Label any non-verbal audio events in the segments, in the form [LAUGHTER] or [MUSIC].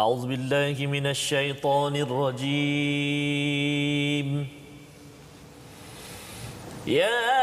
أعوذ بالله من الشيطان الرجيم. يا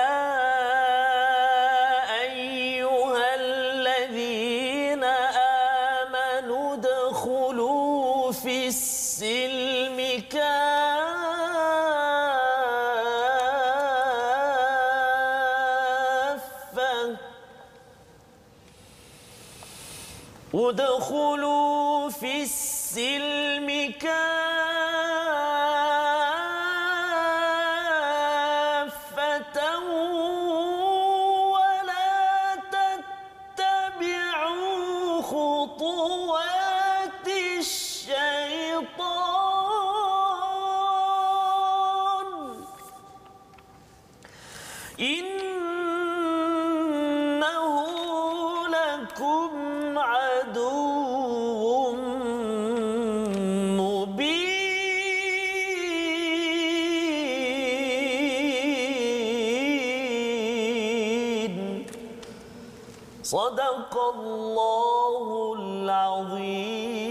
صدق الله العظيم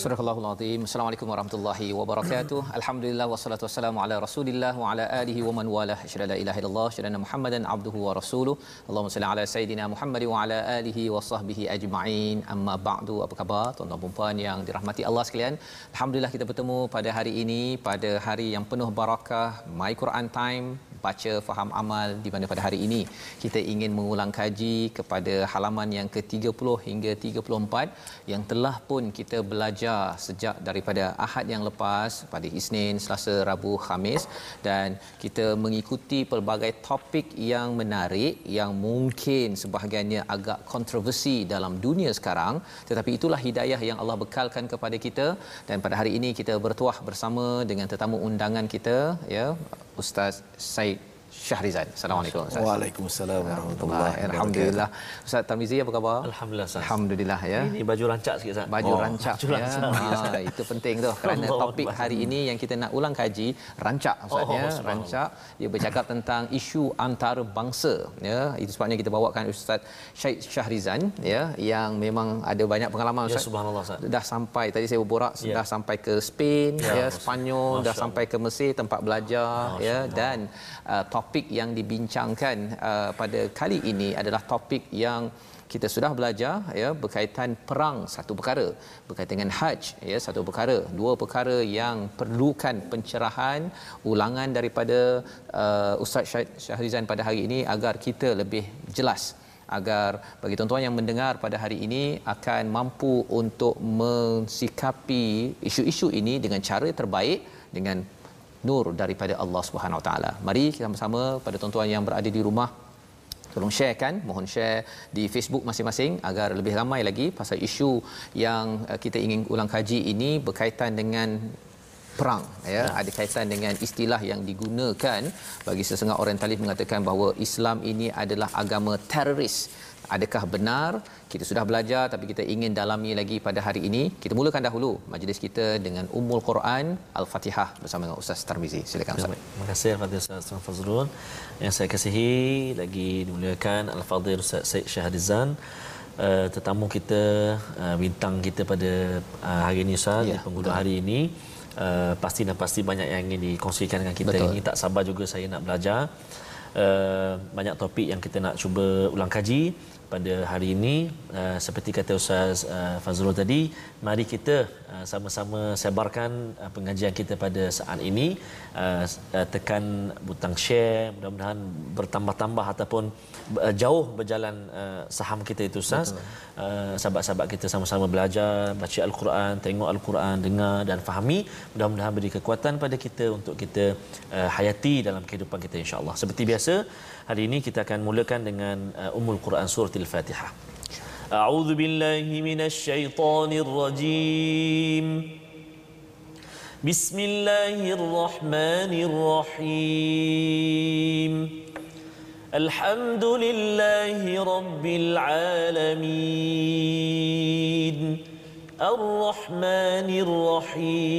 Surah Al-Azim. Assalamualaikum warahmatullahi wabarakatuh. Alhamdulillah wassalatu wassalamu ala Rasulillah wa ala alihi wa man wala. Asyhadu an la ilaha illallah, asyhadu anna Muhammadan abduhu wa rasuluh. Allahumma salli ala sayidina Muhammad wa ala alihi wa sahbihi ajma'in. Amma ba'du. Apa khabar tuan-tuan dan puan yang dirahmati Allah sekalian? Alhamdulillah kita bertemu pada hari ini pada hari yang penuh barakah My Quran Time baca faham amal di mana pada hari ini kita ingin mengulang kaji kepada halaman yang ke-30 hingga 34 yang telah pun kita belajar sejak daripada Ahad yang lepas pada Isnin, Selasa, Rabu, Khamis. Dan kita mengikuti pelbagai topik yang menarik yang mungkin sebahagiannya agak kontroversi dalam dunia sekarang. Tetapi itulah hidayah yang Allah bekalkan kepada kita. Dan pada hari ini kita bertuah bersama dengan tetamu undangan kita ya Ustaz Said Syahrizan. Assalamualaikum Ustaz. Waalaikumsalam warahmatullahi wabarakatuh. Alhamdulillah. Ustaz Tamizi apa khabar? Alhamdulillah Ustaz. Alhamdulillah ya. Ini baju rancak sikit Ustaz. Baju Oh, rancak baju ya. rancak. Ha, itu penting tu kerana Allah topik hari ini yang kita nak ulang kaji rancak Ustaz Oh, ya. Rancak dia bercakap tentang isu antarabangsa ya. Itu sebabnya kita bawakan Ustaz Syed Syahrizan ya yang memang ada banyak pengalaman Ya Ustaz. subhanallah Ustaz. dah sampai tadi saya berborak Ya. dah sampai ke Spain Ya, ya, Masya- Spanyol dah Masya sampai ke Mesir tempat belajar Masya ya Allah. Uh, topik yang dibincangkan uh, pada kali ini adalah topik yang kita sudah belajar ya berkaitan perang satu perkara berkaitan dengan haji ya satu perkara. Dua perkara yang perlukan pencerahan ulangan daripada uh, Ustaz Syah- Syahrizan pada hari ini agar kita lebih jelas agar bagi tuan-tuan yang mendengar pada hari ini akan mampu untuk mensikapi isu-isu ini dengan cara terbaik dengan nur daripada Allah Subhanahu Wa Taala. Mari kita bersama pada tuan-tuan yang berada di rumah tolong sharekan mohon share di Facebook masing-masing agar lebih ramai lagi pasal isu yang uh, kita ingin ulang kaji ini berkaitan dengan perang ya. Ada kaitan dengan istilah yang digunakan bagi sesengah orientalis mengatakan bahawa Islam ini adalah agama teroris adakah benar kita sudah belajar tapi kita ingin dalami lagi pada hari ini? Kita mulakan dahulu majlis kita dengan Ummul Quran Al-Fatihah bersama dengan Ustaz Tarmizi. Silakan Ustaz. Terima kasih kepada Ustaz Tuan Fazrul. Yang saya kasihi lagi dimuliakan Al-Fadhil Ustaz Syed Syahrizan uh, tetamu kita uh, bintang kita pada uh, hari ini Ustaz Ya, di penghujung hari ini. Uh, pasti dan pasti banyak yang ingin dikongsikan dengan kita. Betul. ini tak sabar juga saya nak belajar. Uh, banyak topik yang kita nak cuba ulang kaji pada hari ini uh, seperti kata Ustaz uh, Fazrul tadi mari kita uh, sama-sama sebarkan uh, pengajian kita pada saat ini. Uh, uh, tekan butang share mudah-mudahan bertambah-tambah ataupun uh, jauh berjalan uh, saham kita itu Ustaz. Uh, sahabat-sahabat kita sama-sama belajar baca al-Quran tengok al-Quran dengar dan fahami. Mudah-mudahan beri kekuatan pada kita untuk kita uh, hayati dalam kehidupan kita insya-Allah seperti biasa Hari ini kita akan mulakan dengan uh, Ummul Quran Surah Al-Fatihah. A'udhu billahi minash shaitanir rajim. بسم الله الرحمن الرحيم الحمد لله رب العالمين الرحمن الرحيم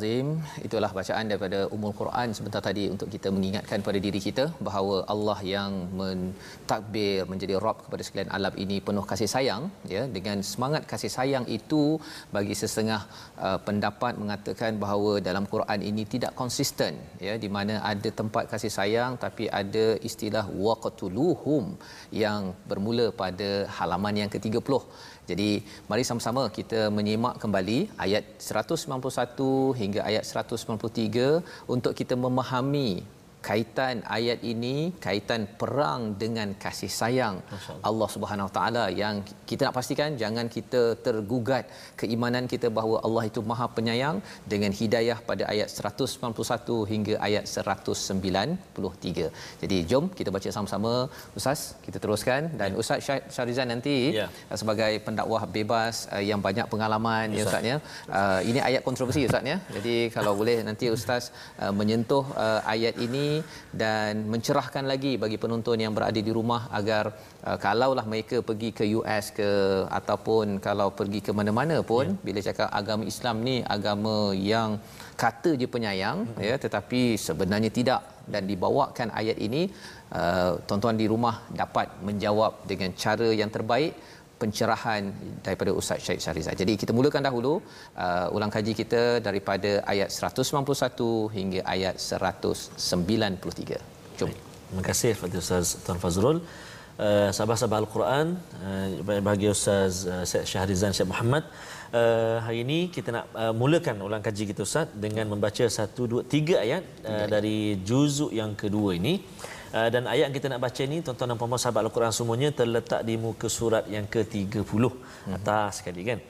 Al-Azim. Itulah bacaan daripada Ummul Quran sebentar tadi untuk kita mengingatkan pada diri kita bahawa Allah yang mentakbir menjadi Rabb kepada sekalian alam ini penuh kasih sayang ya dengan semangat kasih sayang itu bagi setengah uh, pendapat mengatakan bahawa dalam Quran ini tidak konsisten ya di mana ada tempat kasih sayang tapi ada istilah waqtuluhum yang bermula pada halaman yang ke-30 jadi mari sama-sama kita menyimak kembali ayat 191 hingga ayat 193 untuk kita memahami kaitan ayat ini kaitan perang dengan kasih sayang Allah Subhanahu Wa Taala yang kita nak pastikan jangan kita tergugat keimanan kita bahawa Allah itu Maha Penyayang dengan hidayah pada ayat 191 hingga ayat 193. Jadi jom kita baca sama-sama Ustaz kita teruskan dan Ustaz Syarizan nanti Ya. sebagai pendakwah bebas uh, yang banyak pengalaman ya Ustaz ya. Uh, ini ayat kontroversi Ustaz ya. Jadi kalau boleh nanti Ustaz uh, menyentuh uh, ayat ini dan mencerahkan lagi bagi penonton yang berada di rumah agar uh, kalaulah mereka pergi ke US ke ataupun kalau pergi ke mana-mana pun ya. bila cakap agama Islam ni agama yang kata je penyayang hmm. ya tetapi sebenarnya tidak dan dibawakan ayat ini uh, tuan-tuan di rumah dapat menjawab dengan cara yang terbaik pencerahan daripada Ustaz Syed Syahrizal. Jadi kita mulakan dahulu uh, ulang kaji kita daripada ayat 191 hingga ayat 193. Jom. Terima kasih kepada Ustaz Tuan Fazrul. Uh, sahabat-sahabat Al-Quran uh, bagi Ustaz uh, Syed Syahrizan Syed Muhammad uh, hari ini kita nak uh, mulakan ulang kaji kita Ustaz dengan membaca satu dua tiga ayat uh, dari juzuk yang kedua ini uh, dan ayat yang kita nak baca ini tuan-tuan dan puan-puan sahabat Al-Quran semuanya terletak di muka surat yang ke-30 hmm. atas sekali kan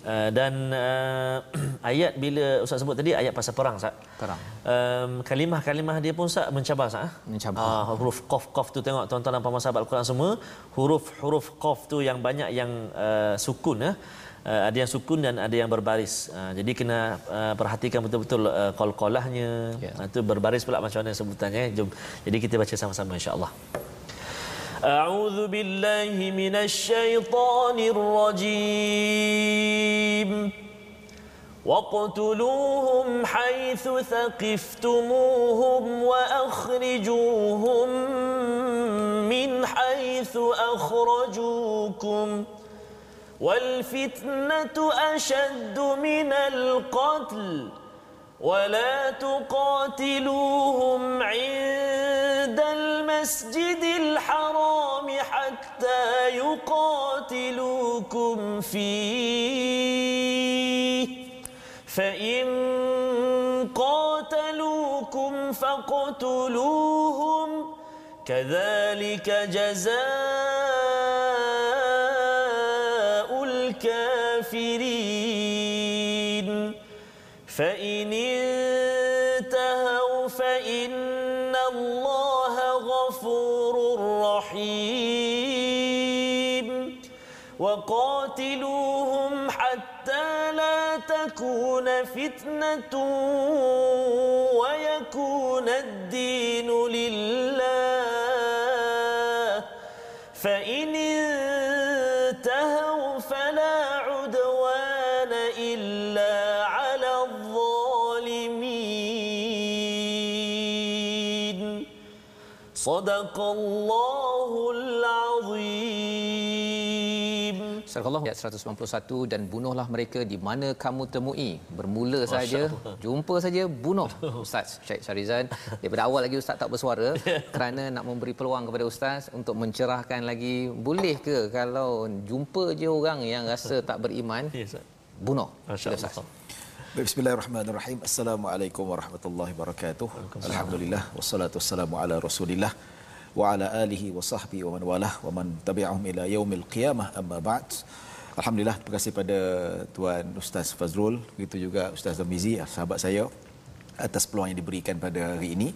Uh, dan uh, [CLEARS THROAT] ayat bila Ustaz sebut tadi ayat pasal perang Ustaz. Perang. Um, kalimah-kalimah dia pun Ustaz mencabar Ustaz. ah? Mencabar. Ah, huruf qaf qaf tu tengok tuan-tuan dan puan-puan sahabat Al-Quran semua, huruf-huruf qaf tu yang banyak yang uh, sukun ya. Uh, ada yang sukun dan ada yang berbaris. Uh, jadi kena uh, perhatikan betul-betul uh, qalqalahnya. Ya. Yeah. Itu berbaris pula macam mana sebutannya. Jom. Jadi kita baca sama-sama insya-Allah. أعوذ بالله من الشيطان الرجيم واقتلوهم حيث ثقفتموهم وأخرجوهم من حيث أخرجوكم والفتنة أشد من القتل ولا تقاتلوهم عند المسجد الحرام حتى يقاتلوكم فيه. فإن قاتلوكم فاقتلوهم كذلك جزاء فإن انتهوا فإن الله غفور رحيم وقاتلوهم حتى لا تكون فتنة ويكون الدين لله صدق الله العظيم Surah Allah ayat 191 dan bunuhlah mereka di mana kamu temui. Bermula saja jumpa saja bunuh. Ustaz Syed Syarizan daripada awal lagi ustaz tak bersuara [LAUGHS] kerana nak memberi peluang kepada ustaz untuk mencerahkan lagi boleh ke kalau jumpa je orang yang rasa tak beriman Ya, Ustaz. bunuh. Masya Bismillahirrahmanirrahim. Assalamualaikum warahmatullahi wabarakatuh. Alhamdulillah wassalatu wassalamu ala Rasulillah wa ala alihi wa sahbihi wa man walah wa man tabi'ahum ila yaumil qiyamah amma ba'd. Alhamdulillah terima kasih pada tuan Ustaz Fazrul begitu juga Ustaz Zamizi sahabat saya atas peluang yang diberikan pada hari ini.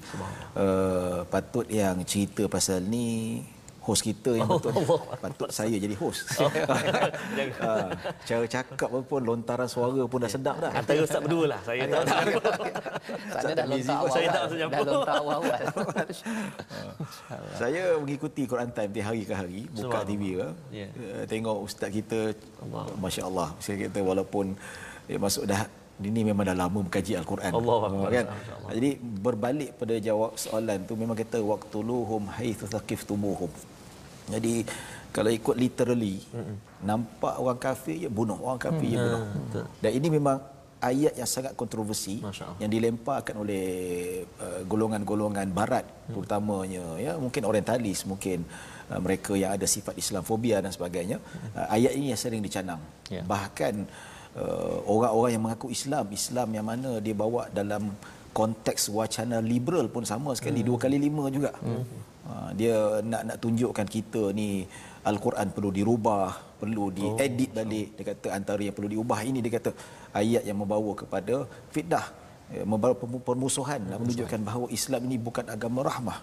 Uh, patut yang cerita pasal ni host kita yang Oh, betul. Allah. Patut saya jadi host. [LAUGHS] ha, [LAUGHS] cara cakap pun lontaran suara pun dah sedap dah. Antara ustaz berdua lah. Saya tak tahu. Sana dah lontar awal. saya [LAUGHS] tak Dah lontar awal. Saya mengikuti Quran Time di hari ke hari, buka. TV ke, Ya. uh, tengok ustaz kita, Allah. masya-Allah. Saya kata walaupun dia masuk dah ini memang dah lama mengkaji Al-Quran. Allah Akbar. kan? Masya-Allah. Jadi berbalik pada jawab soalan tu memang kata waqtuluhum haitsu thaqiftumuhum. Jadi kalau ikut literally mm nampak orang kafir je bunuh, orang kafir je bunuh. betul. Dan ini memang ayat yang sangat kontroversi yang dilemparkan oleh uh, golongan-golongan barat terutamanya ya mungkin orientalis mungkin uh, mereka yang ada sifat Islamfobia dan sebagainya. Uh, ayat ini yang sering dicanang. Ya. bahkan uh, orang-orang yang mengaku Islam Islam yang mana dia bawa dalam konteks wacana liberal pun sama sekali dua kali lima juga. Uh, dia nak nak tunjukkan kita ni Al-Quran perlu dirubah, perlu diedit balik. Dia kata antara yang perlu diubah ini dia kata ayat yang membawa kepada fitnah ya, membawa permusuhan nak menunjukkan bahawa Islam ini bukan agama rahmah.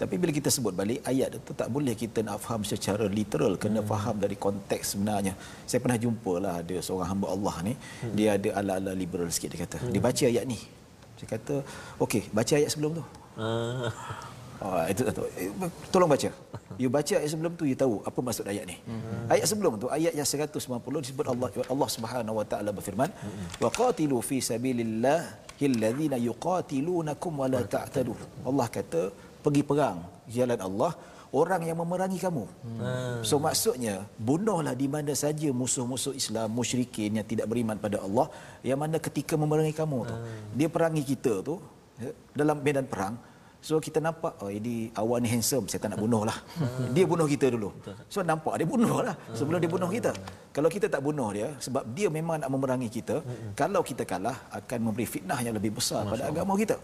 Tapi bila kita sebut balik ayat itu tak boleh kita nak faham secara literal kena faham dari konteks sebenarnya. Saya pernah jumpa lah ada seorang hamba Allah ni dia ada ala-ala liberal sikit dia kata. Dia baca ayat ni. Dia kata, "Okey, baca ayat sebelum tu." Ah, [LAUGHS] Oh, itu satu. Eh, Tolong baca. You baca ayat sebelum tu you tahu apa maksud ayat ni. Ayat sebelum tu ayat yang 190 disebut Allah Allah Subhanahu wa taala berfirman, "Wa qatilu fi sabilillah alladhina yuqatilunakum wa la ta'tadu." Allah kata, pergi perang jalan Allah orang yang memerangi kamu. So maksudnya bunuhlah di mana saja musuh-musuh Islam, musyrikin yang tidak beriman pada Allah yang mana ketika memerangi kamu tu. Dia perangi kita tu ya, dalam medan perang So kita nampak oh ini awak ni handsome saya tak nak bunuh lah. Dia bunuh kita dulu. So nampak dia bunuh lah sebelum dia bunuh kita. Kalau kita tak bunuh dia sebab dia memang nak memerangi kita, kalau kita kalah akan memberi fitnah yang lebih besar pada agama kita.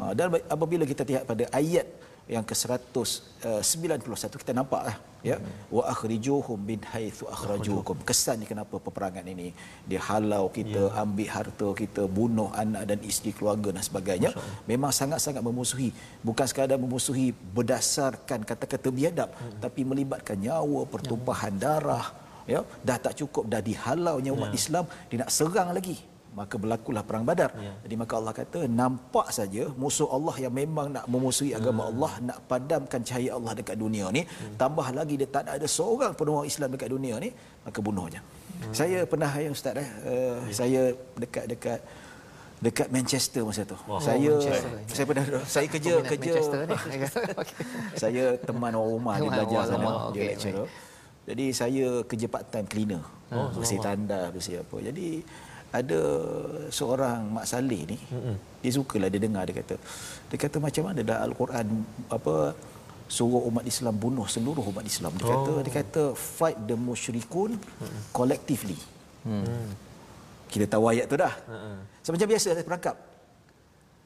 Ha, dan apabila kita lihat pada ayat yang ke-191 kita nampak lah ya. Wa akhrijuhum min haitsu akhrajukum. Kesannya kenapa peperangan ini? Dia halau kita ambil harta kita bunuh anak dan isteri keluarga dan sebagainya. Memang sangat-sangat memusuhi. Bukan sekadar memusuhi berdasarkan kata-kata biadab tapi melibatkan nyawa pertumpahan darah ya. Dah tak cukup dah dihalaunya umat Islam dia nak serang lagi maka berlakulah perang badar. Jadi maka Allah kata nampak saja musuh Allah yang memang nak memusuhi agama Allah nak padamkan cahaya Allah dekat dunia ni. Tambah lagi dia tak ada seorang pun orang Islam dekat dunia ni maka bunuhnya saya pernah ya ustaz eh uh, saya dekat dekat dekat Manchester masa tu. saya Manchester. saya pernah saya kerja Peminat kerja Manchester [LAUGHS] [LAUGHS] saya teman orang rumah dia belajar orang sana. rumah, dia lecturer. jadi saya kerja part time cleaner. Oh, bersih tandar bersih apa. Jadi ada seorang Mak Saleh ni dia sukalah dia dengar dia kata dia kata macam mana dah al-Quran apa suruh umat Islam bunuh seluruh umat Islam dia kata dia kata fight the musyrikun collectively kita tahu ayat tu dah so, macam biasa saya perangkap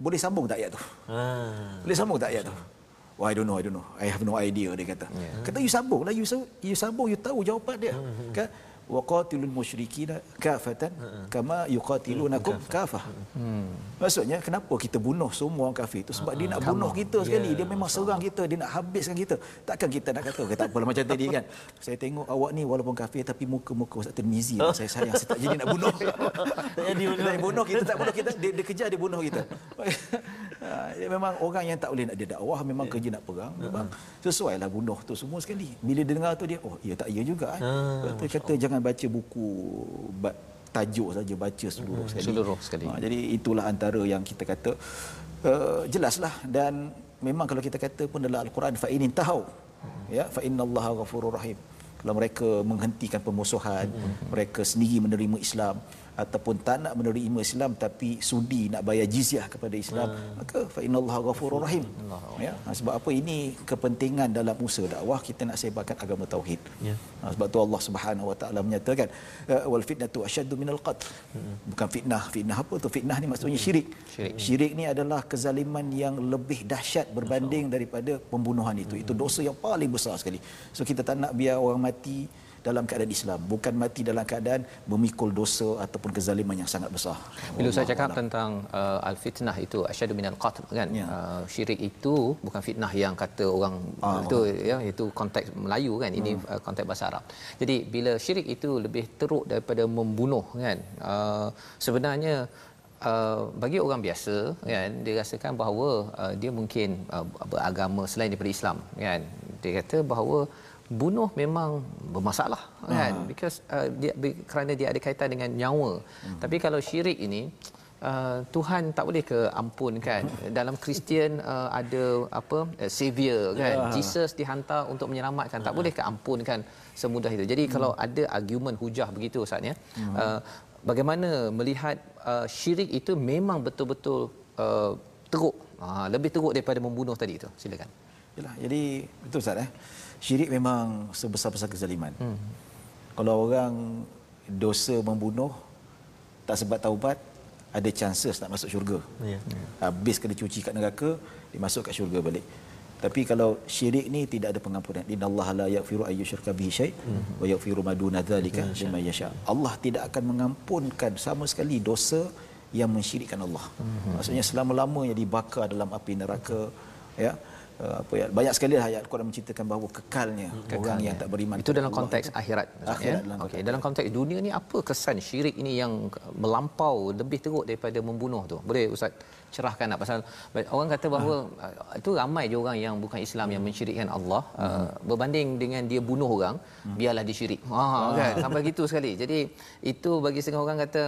boleh sambung tak ayat tu ah. boleh sambung tak ayat tu? Oh, I don't know, I don't know. I have no idea dia kata. Yeah. Kata you sambung lah, you, you sambung, you tahu jawapan dia. Kan? Wa qatilul musyrikina kafatan kama yuqatilunakum kafah. Hmm. Maksudnya kenapa kita bunuh semua orang kafir itu sebab dia nak bunuh kita sekali. Dia memang serang kita, dia nak habiskan kita. Takkan kita nak kata, tak apalah macam tadi kan. [LAUGHS] Saya tengok awak ni walaupun kafir tapi muka-muka Ustaz Tirmizi lah. Saya sayang, saya tak jadi nak bunuh. [LAUGHS] Tak jadi bunuh kita, tak bunuh kita. Dia, dia kejar, dia bunuh kita. [LAUGHS] Ha, dia memang orang yang tak boleh nak dia dakwah memang Ya. kerja nak perang memang sesuai lah bunuh tu semua sekali. Bila dia dengar tu dia oh ya tak ya juga eh. Lepas tu kata jangan baca buku tajuk saja baca seluruh sekali. Seluruh sekali. Ha, jadi itulah antara yang kita kata uh, jelaslah. Dan memang kalau kita kata pun dalam al-Quran fa in tahu ya fa innallaha ghafurur rahim. Kalau mereka menghentikan pemusuhan mereka sendiri menerima Islam ataupun tak nak menerima Islam tapi sudi nak bayar jizyah kepada Islam maka fa innallaha ghafurur rahim. Ya ha, sebab apa? Ini kepentingan dalam usaha dakwah kita nak sebarkan agama tauhid. Ya. ha, sebab tu Allah Subhanahu wa taala menyatakan eh, wal fitnatu asyaddu minal qatl. Bukan fitnah fitnah apa tu? Fitnah ni maksudnya syirik. Syirik. syirik ni adalah kezaliman yang lebih dahsyat berbanding daripada pembunuhan itu. Itu dosa yang paling besar sekali. So kita tak nak biar orang mati dalam keadaan Islam bukan mati dalam keadaan memikul dosa ataupun kezaliman yang sangat besar Bila saya cakap a'lam. tentang uh, al-fitnah itu asyadu minal qatl kan. Ya. Uh, syirik itu bukan fitnah yang kata orang Ah. Hmm. itu ya itu konteks Melayu kan. Ini uh, konteks bahasa Arab. Jadi bila syirik itu lebih teruk daripada membunuh kan. Uh, sebenarnya Uh, bagi orang biasa kan dia rasakan bahawa uh, dia mungkin uh, beragama selain daripada Islam kan dia kata bahawa bunuh memang bermasalah kan? Because uh, dia kerana dia ada kaitan dengan nyawa. Hmm. tapi kalau syirik ini Uh, Tuhan tak boleh ke ampunkan dalam Kristian uh, ada apa uh, savior kan? Ya. Jesus dihantar untuk menyelamatkan. Tak boleh ke ampunkan semudah itu. Jadi kalau ada argument hujah begitu ustaz ya? Uh, bagaimana melihat uh, syirik itu memang betul-betul uh, teruk. Uh, lebih teruk daripada membunuh tadi itu. Silakan. Yalah, jadi betul Ustaz eh. Syirik memang sebesar-besar kezaliman. Hmm. Kalau orang dosa membunuh tak sebab taubat ada chances nak masuk syurga. Ya. Habis kena cuci kat neraka, dia masuk kat syurga balik. Tapi kalau syirik ni tidak ada pengampunan. Innallaha la yaghfiru ay yushraka bihi syai' wa yaghfiru ma duna dzalika liman yasha. Allah tidak akan mengampunkan sama sekali dosa yang mensyirikkan Allah. Maksudnya selama-lamanya dibakar dalam api neraka ya. Uh, apa ya banyak sekali lah ayat Al-Quran menceritakan bahawa kekalnya, orang yang tak beriman itu dalam Allah konteks itu. akhirat Ustaz, Akhirat ya? dalam okey dalam konteks dunia ni apa kesan syirik ini yang melampau lebih teruk daripada membunuh tu boleh ustaz cerahkan tak pasal orang kata bahawa Ah. uh, itu ramai je orang yang bukan Islam yang mensyirikkan Allah uh, Hmm. berbanding dengan dia bunuh orang biarlah dia syirik ha kan sampai gitu sekali jadi itu bagi setengah orang kata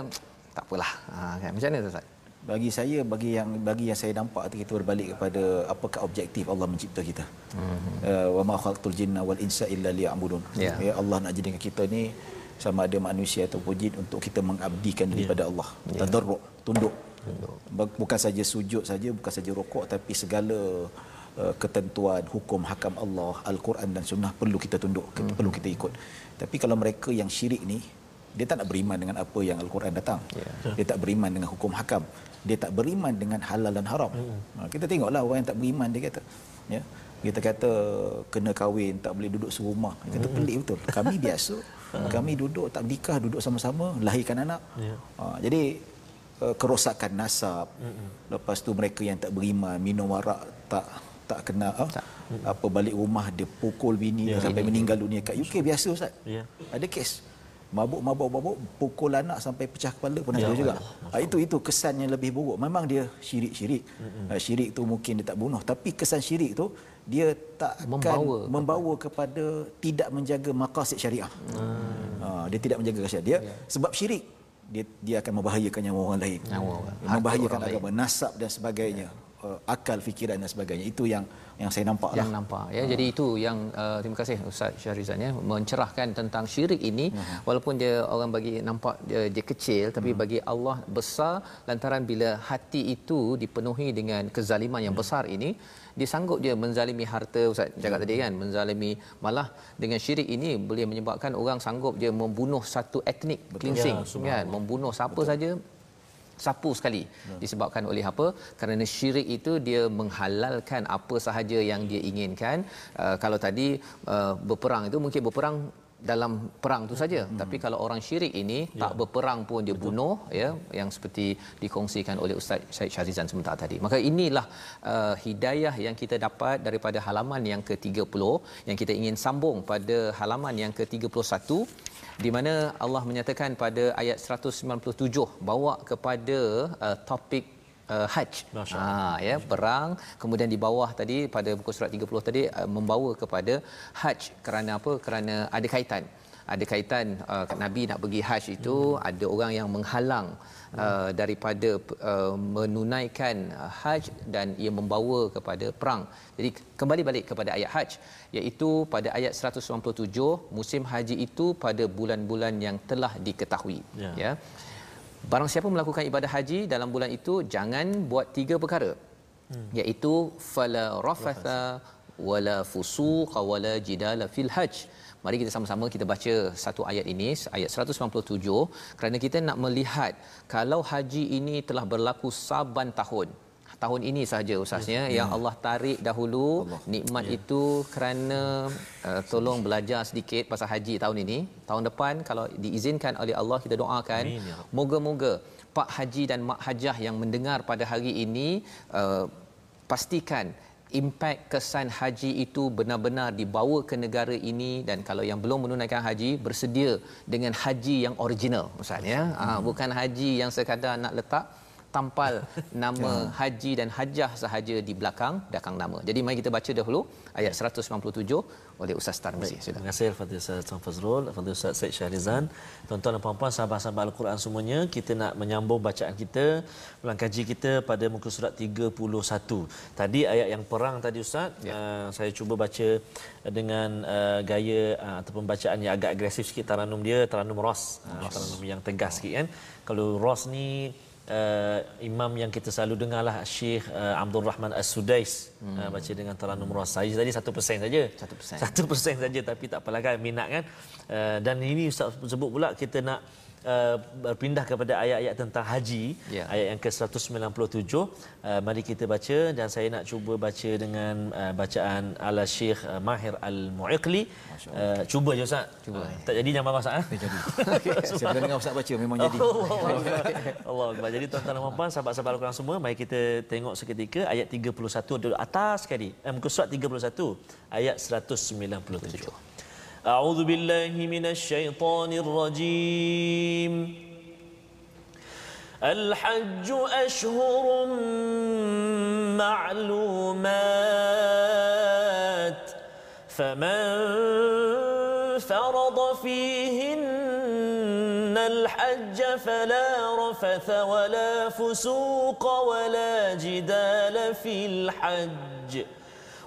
tak apalah ha kan macam mana tu ustaz bagi saya bagi yang bagi yang saya nampak tu kita berbalik kepada apakah objektif Allah mencipta kita. Uh, wa ma khalaqtul jinna wal insa illa liya'budun. Ya. Ya Allah nak jadikan kita ni sama ada manusia ataupun jin untuk kita mengabdikan diri pada Allah. Tadarruk, tunduk. Bak- Bukan saja sujud saja, bukan saja rokok tapi segala uh, ketentuan hukum hakam Allah, Al-Quran dan sunnah perlu kita tunduk, kita, perlu kita ikut. Tapi kalau mereka yang syirik ni dia tak nak beriman dengan apa yang Al-Quran datang. Dia tak beriman dengan hukum hakam. Dia tak beriman dengan halal dan haram. Ha, kita tengoklah orang yang tak beriman dia kata, ya. Kita kata kena kahwin, tak boleh duduk serumah. Dia kata pelik betul. Kami biasa, kami duduk tak nikah, duduk sama-sama, lahirkan anak. Ya. Ha, jadi uh, kerosakan nasab. Lepas tu mereka yang tak beriman, minum warak tak tak kena ah, apa balik rumah dia pukul bini dia sampai meninggal dunia kat UK biasa ustaz. Ya. Ada kes mabuk mabuk mabuk pukul anak sampai pecah kepala pun ada Ya juga. Allah. Ah, itu itu kesan yang lebih buruk. Memang dia syirik-syirik. Ah, syirik tu mungkin dia tak bunuh tapi kesan syirik tu dia tak akan Membawa membawa, kepada tidak menjaga maqasid syariah. Ah, dia tidak menjaga syariah. Dia sebab syirik dia dia akan membahayakan nyawa orang lain. Nyawa membahayakan orang agama, nasab dan sebagainya. Uh, akal fikiran dan sebagainya. Itu yang yang saya nampak yang lah. nampak ya. Jadi itu yang uh, terima kasih Ustaz Syahrizan ya mencerahkan tentang syirik ini. Walaupun dia orang bagi nampak dia, dia kecil tapi bagi Allah besar lantaran bila hati itu dipenuhi dengan kezaliman yang besar ini dia sanggup dia menzalimi harta Ustaz cakap tadi kan menzalimi malah dengan syirik ini boleh menyebabkan orang sanggup dia membunuh satu etnik cleansing kan membunuh siapa saja sapu sekali disebabkan oleh apa? Kerana syirik itu dia menghalalkan apa sahaja yang dia inginkan. Uh, kalau tadi uh, berperang itu mungkin berperang dalam perang tu saja hmm. tapi kalau orang syirik ini ya. tak berperang pun dia Betul. bunuh ya yang seperti dikongsikan oleh Ustaz Syed Syarizan sebentar tadi maka inilah uh, hidayah yang kita dapat daripada halaman yang ke-30 yang kita ingin sambung pada halaman yang ke-31 di mana Allah menyatakan pada ayat 197 bawa kepada uh, topik uh, haji. Ha ya perang kemudian di bawah tadi pada buku surat 30 tadi uh, membawa kepada haji kerana apa? Kerana ada kaitan ada kaitan uh, Nabi nak pergi haji itu hmm. ada orang yang menghalang uh, daripada uh, menunaikan uh, haj dan ia membawa kepada perang. Jadi kembali balik kepada ayat haj iaitu pada ayat 197 musim haji itu pada bulan-bulan yang telah diketahui ya. ya. Barang siapa melakukan ibadah haji dalam bulan itu jangan buat tiga perkara. Hmm. iaitu fala rafatha wala fusuqa wala jidala fil hajj. Mari kita sama-sama kita baca satu ayat ini, ayat 197 kerana kita nak melihat kalau haji ini telah berlaku saban tahun. Tahun ini sahaja usahanya ya. yang Allah tarik dahulu Allah. nikmat ya. itu kerana uh, tolong belajar sedikit pasal haji tahun ini. Tahun depan kalau diizinkan oleh Allah kita doakan Amin, ya. moga-moga Pak Haji dan Mak Hajah yang mendengar pada hari ini uh, pastikan impak kesan haji itu benar-benar dibawa ke negara ini dan kalau yang belum menunaikan haji bersedia dengan haji yang original ustaz ya hmm. ha, bukan haji yang sekadar nak letak tampal [LAUGHS] nama ya. haji dan hajah sahaja di belakang belakang nama. Jadi mari kita baca dahulu ayat 197 oleh Ustaz Tarmizi. Terima kasih kepada Ustaz Tuan Fazrul, kepada Ustaz Syed Syahrizan. Tuan-tuan dan puan-puan sahabat-sahabat Al-Quran semuanya, kita nak menyambung bacaan kita, ulang kaji kita pada muka surat 31. Tadi ayat yang perang tadi Ustaz, ya. uh, saya cuba baca dengan uh, gaya uh, ataupun bacaan yang agak agresif sikit taranum dia, taranum ros. Uh, taranum yang tegas sikit kan. Kalau ros ni uh, imam yang kita selalu dengarlah Syekh uh, Abdul Rahman As-Sudais hmm. uh, baca dengan Taranum Ras. Saya tadi 1% saja. 1%. 1% saja tapi tak apalah kan minat kan. Uh, dan ini Ustaz sebut pula kita nak uh, berpindah kepada ayat-ayat tentang haji yeah. ayat yang ke-197. Uh, mari kita baca dan saya nak cuba baca dengan uh, bacaan ala Syekh uh, Mahir Al-Mu'iqli. Uh, cuba je Ustaz. Cuba. Uh, tak jadi jangan marah Ustaz eh? jadi. [LAUGHS] Okay. saya pernah dengar Ustaz baca memang jadi. Allah Allah jadi tuan-tuan dan puan sahabat-sahabat al semua mari kita tengok seketika ayat 31 di atas sekali. Eh, muka surat 31 ayat 197 أعوذ بالله من الشيطان الرجيم. الحج أشهر معلومات فمن فرض فيهن الحج فلا رفث ولا فسوق ولا جدال في الحج.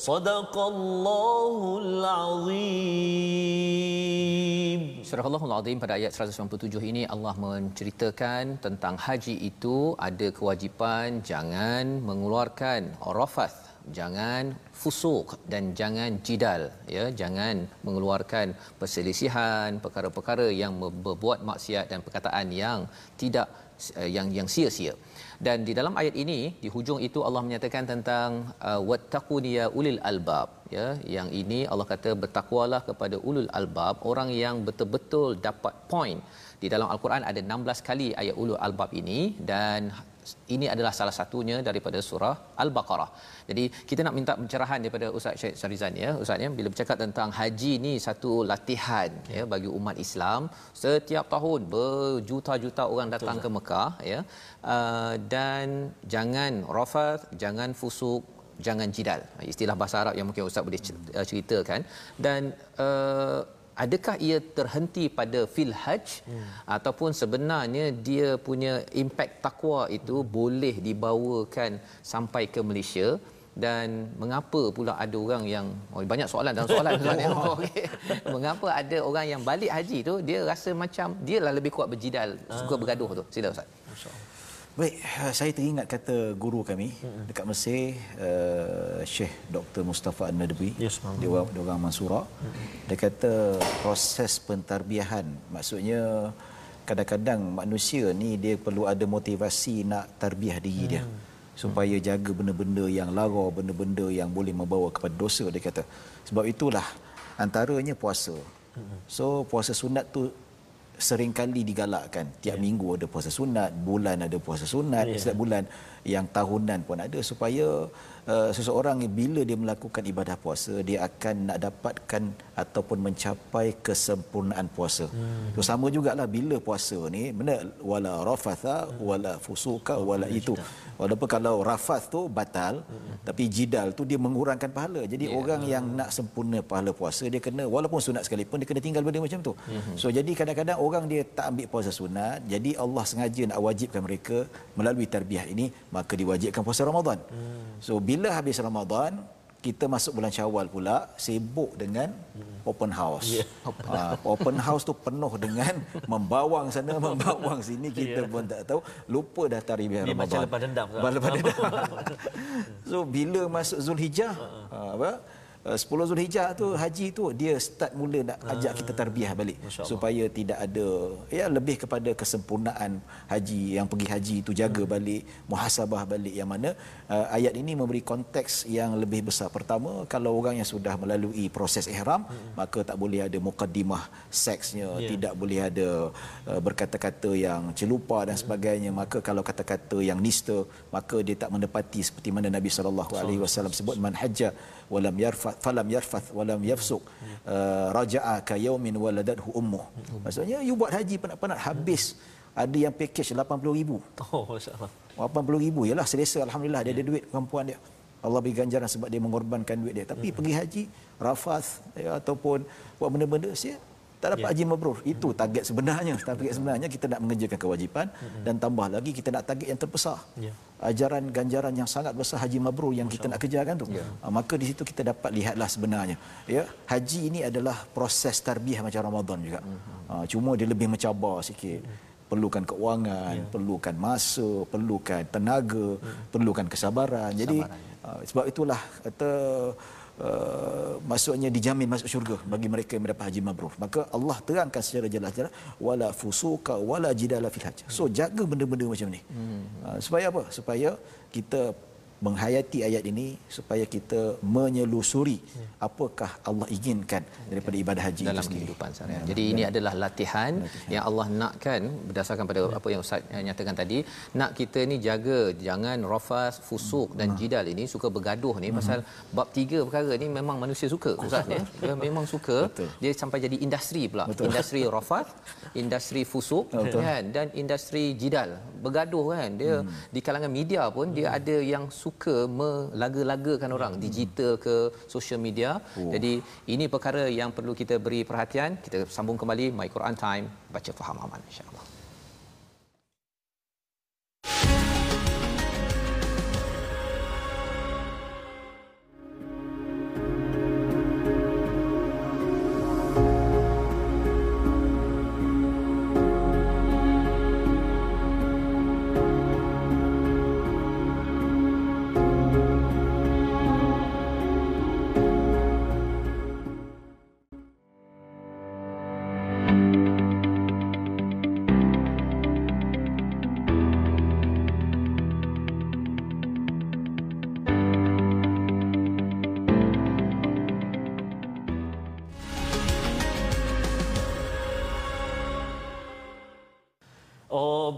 Sadaqallahul Azim. Surah Allahul Azim pada ayat 197 ini Allah menceritakan tentang haji itu ada kewajipan jangan mengeluarkan rafath, jangan fusuk dan jangan jidal ya jangan mengeluarkan perselisihan perkara-perkara yang berbuat maksiat dan perkataan yang tidak eh, yang yang sia-sia dan di dalam ayat ini di hujung itu Allah menyatakan tentang uh, wattaquniya ulil albab. Ya yang ini Allah kata bertakwalah kepada ulul albab orang yang betul-betul dapat point. Di dalam al-Quran ada 16 kali ayat ulul albab ini dan ini adalah salah satunya daripada surah Al-Baqarah. Jadi kita nak minta pencerahan daripada Ustaz Syed Sarizan ya. Ustaz ya bila bercakap tentang haji ni satu latihan ya bagi umat Islam setiap tahun berjuta-juta orang datang Betul, ke Mekah ya. Uh, dan jangan rafath, jangan fusuk, jangan jidal. Istilah bahasa Arab yang mungkin Ustaz boleh uh, ceritakan dan uh, adakah ia terhenti pada fil hajj hmm. ataupun sebenarnya dia punya impak takwa itu boleh dibawakan sampai ke Malaysia dan mengapa pula ada orang yang oh, banyak soalan dalam soalan soalan ya. [LAUGHS] [LAUGHS] okey mengapa ada orang yang balik haji tu dia rasa macam dia lah lebih kuat berjidal suka ah. bergaduh tu sila ustaz Baik, eh, saya teringat kata guru kami hmm. dekat Mesir, uh, Syekh Dr. Mustafa An-Nadwi, yes, dia, dia orang Mansura. Hmm. Dia kata proses pentarbiahan, maksudnya kadang-kadang manusia ni dia perlu ada motivasi nak tarbiah diri dia. Hmm. Supaya jaga benda-benda yang lara, benda-benda yang boleh membawa kepada dosa, dia kata. Sebab itulah antaranya puasa. Hmm. So puasa sunat tu seringkali digalakkan tiap yeah. minggu ada puasa sunat bulan ada puasa sunat yeah. setiap bulan yang tahunan pun ada supaya uh, seseorang bila dia melakukan ibadah puasa dia akan nak dapatkan ataupun mencapai kesempurnaan puasa. Hmm. So, sama jugalah bila puasa ni benar wala rafatha wala fusuka wala itu. Walaupun kalau rafath tu batal hmm. tapi jidal tu dia mengurangkan pahala. Jadi yeah. orang yang nak sempurna pahala puasa dia kena walaupun sunat sekalipun dia kena tinggal benda macam tu. Hmm. So jadi kadang-kadang orang dia tak ambil puasa sunat jadi Allah sengaja nak wajibkan mereka melalui tarbiyah ini maka diwajibkan puasa Ramadan. Hmm. So bila habis Ramadan kita masuk bulan Syawal pula sibuk dengan open house. Yeah. Open, uh, open house tu penuh dengan membawang sana [LAUGHS] membawang sini kita yeah. pun tak tahu lupa dah tarikh Ramadan. Macam lepas dendam. Lepas [LAUGHS] dendam. so bila masuk Zulhijjah uh, apa 10 Zulhijjah tu haji tu dia start mula nak ajak kita tarbiyah balik supaya tidak ada ya lebih kepada kesempurnaan haji yang pergi haji itu jaga hmm. balik muhasabah balik yang mana uh, ayat ini memberi konteks yang lebih besar pertama kalau orang yang sudah melalui proses ihram hmm. maka tak boleh ada mukaddimah seksnya yeah. tidak boleh ada uh, berkata-kata yang celupa dan hmm. sebagainya maka kalau kata-kata yang nista maka dia tak mendapati seperti mana Nabi sallallahu alaihi wasallam sebut man hajja walam yarfath falam yarfath walam yafsuq uh, raja'a ka yaumin waladathu ummuh. Maksudnya you buat haji penat-penat habis. Ada yang package 80000 oh masyaallah. 80000 yalah selesa alhamdulillah dia ada duit perempuan dia. Allah beri ganjaran sebab dia mengorbankan duit dia. Tapi hmm. pergi haji rafath ya, ataupun buat benda-benda sia tak dapat yeah. haji mabrur itu target sebenarnya target sebenarnya kita nak mengerjakan kewajipan mm-hmm. dan tambah lagi kita nak target yang terbesar yeah. ajaran ganjaran yang sangat besar haji mabrur yang Masya kita Allah. nak kerjakan tu yeah. Ya. maka di situ kita dapat lihatlah sebenarnya ya haji ini adalah proses tarbiyah macam Ramadan juga mm-hmm. cuma dia lebih mencabar sikit mm-hmm perlukan keuangan, yeah. perlukan masa, perlukan tenaga, mm. perlukan kesabaran. Jadi uh, sebab itulah kata uh, maksudnya dijamin masuk syurga bagi mereka yang mendapat haji mabrur. Maka Allah terangkan secara jelas-jelas wala fusuka wala jidala fil hajj. So jaga benda-benda macam ni. Hmm. Uh, supaya apa? Supaya kita menghayati ayat ini supaya kita menyelusuri ya. apakah Allah inginkan daripada ibadah haji dalam itu kehidupan seharian. Ya. Jadi ini adalah latihan, latihan yang Allah nakkan berdasarkan pada ya. apa yang Ustaz nyatakan tadi, nak kita ni jaga jangan rafas, fusuk dan hmm. jidal ini suka bergaduh ni hmm. pasal bab tiga perkara ni memang manusia suka [LAUGHS] Ustaz ya. Dia memang suka Betul. dia sampai jadi industri pula. Betul. Industri rafas, industri fusuk Betul. kan dan industri jidal. Bergaduh kan. Dia hmm. di kalangan media pun hmm. dia ada yang suka suka melaga-lagakan orang hmm. digital ke social media. Oh. Jadi ini perkara yang perlu kita beri perhatian. Kita sambung kembali My Quran Time baca faham aman insya-Allah.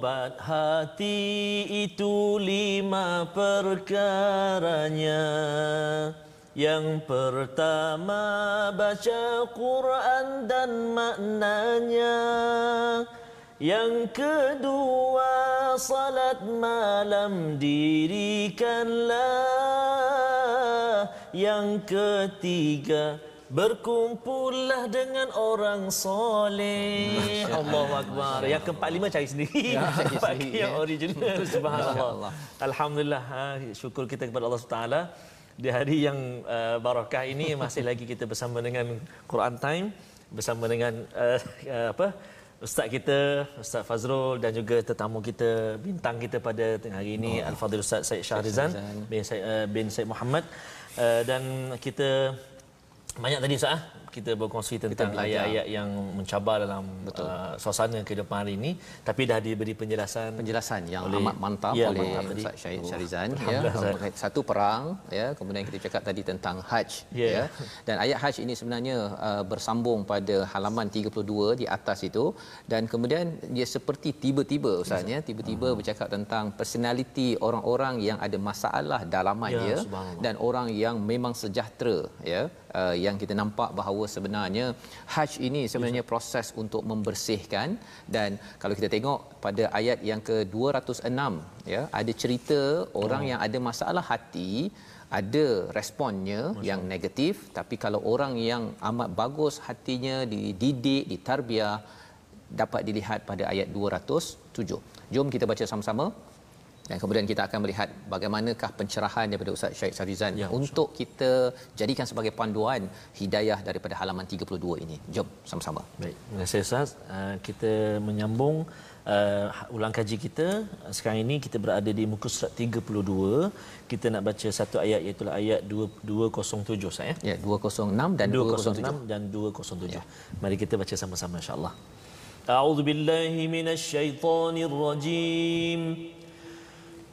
Obat hati itu lima perkaranya. Yang pertama baca Quran dan maknanya. Yang kedua salat malam dirikanlah. Yang ketiga Berkumpullah dengan orang soleh. Allahu Akbar. Yang keempat lima cari sendiri. Ya, [LAUGHS] cari sendiri. yang original. Subhanallah. Alhamdulillah. Ha, syukur kita kepada Allah SWT. Di hari yang uh, barakah ini masih lagi kita bersama dengan Quran Time. Bersama dengan uh, uh, apa Ustaz kita, Ustaz Fazrul dan juga tetamu kita, bintang kita pada hari ini oh. Al-Fadhil Ustaz Syed Syahrizan bin Syed, uh, bin Syed Muhammad. Uh, dan kita banyak tadi Ustaz ah. Kita berkongsi tentang ayat-ayat yang mencabar dalam uh, suasana kehidupan hari ini tapi dah diberi penjelasan penjelasan yang Oleh- amat mantap Ya, oleh mantap. Ustaz Syahid Syarizan ya Ustaz. satu perang ya kemudian kita cakap tadi tentang haji Ya. ya dan ayat haji ini sebenarnya uh, bersambung pada halaman 32 di atas itu dan kemudian dia seperti tiba-tiba ustaz ya tiba-tiba Hmm. bercakap tentang personality orang-orang yang ada masalah dalaman Ya, dia subhanallah. dan orang yang memang sejahtera ya uh, yang kita nampak bahawa sebenarnya haj ini sebenarnya proses untuk membersihkan. Dan kalau kita tengok pada ayat yang ke-206 ya ada cerita orang yang ada masalah hati ada responnya yang negatif. Tapi kalau orang yang amat bagus hatinya dididik ditarbiah dapat dilihat pada ayat 207 jom kita baca sama-sama dan kemudian kita akan melihat bagaimanakah pencerahan daripada Ustaz Syed Sarizan Ya, untuk kita jadikan sebagai panduan hidayah daripada halaman 32 ini. Jom sama-sama. Baik, terima kasih Ustaz. Uh, kita menyambung uh, ulang kaji kita. Sekarang ini kita berada di muka surat 32. Kita nak baca satu ayat iaitu ayat 2, 207 Ustaz ya. Ya, 206 dan 207. 206 dan 207. Ya. Mari kita baca sama-sama insya-Allah. A'udzu billahi minasyaitonir rajim.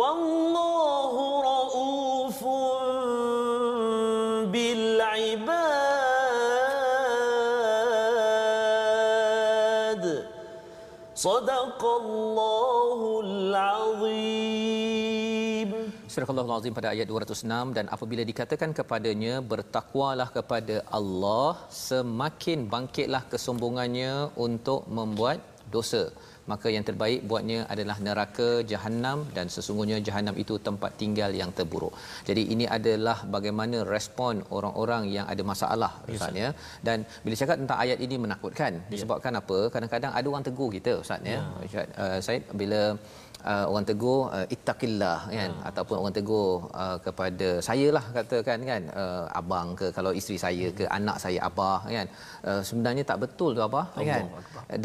والله رؤوف بالعباد صدق الله العظيم Surah Allah Azim pada ayat 206 dan apabila dikatakan kepadanya bertakwalah kepada Allah semakin bangkitlah kesombongannya untuk membuat dosa maka yang terbaik buatnya adalah neraka jahanam dan sesungguhnya jahanam itu tempat tinggal yang terburuk. Jadi ini adalah bagaimana respon orang-orang yang ada masalah Ustaz ya. Dan bila cakap tentang ayat ini menakutkan disebabkan apa? Kadang-kadang ada orang tegur kita Ustaz ya. Ustaz uh, Said bila uh, orang tegur uh, ittaqillah kan Hmm. ataupun orang tegur uh, kepada saya lah katakan kan uh, abang ke kalau isteri saya ke anak saya abah kan uh, sebenarnya tak betul tu abah kan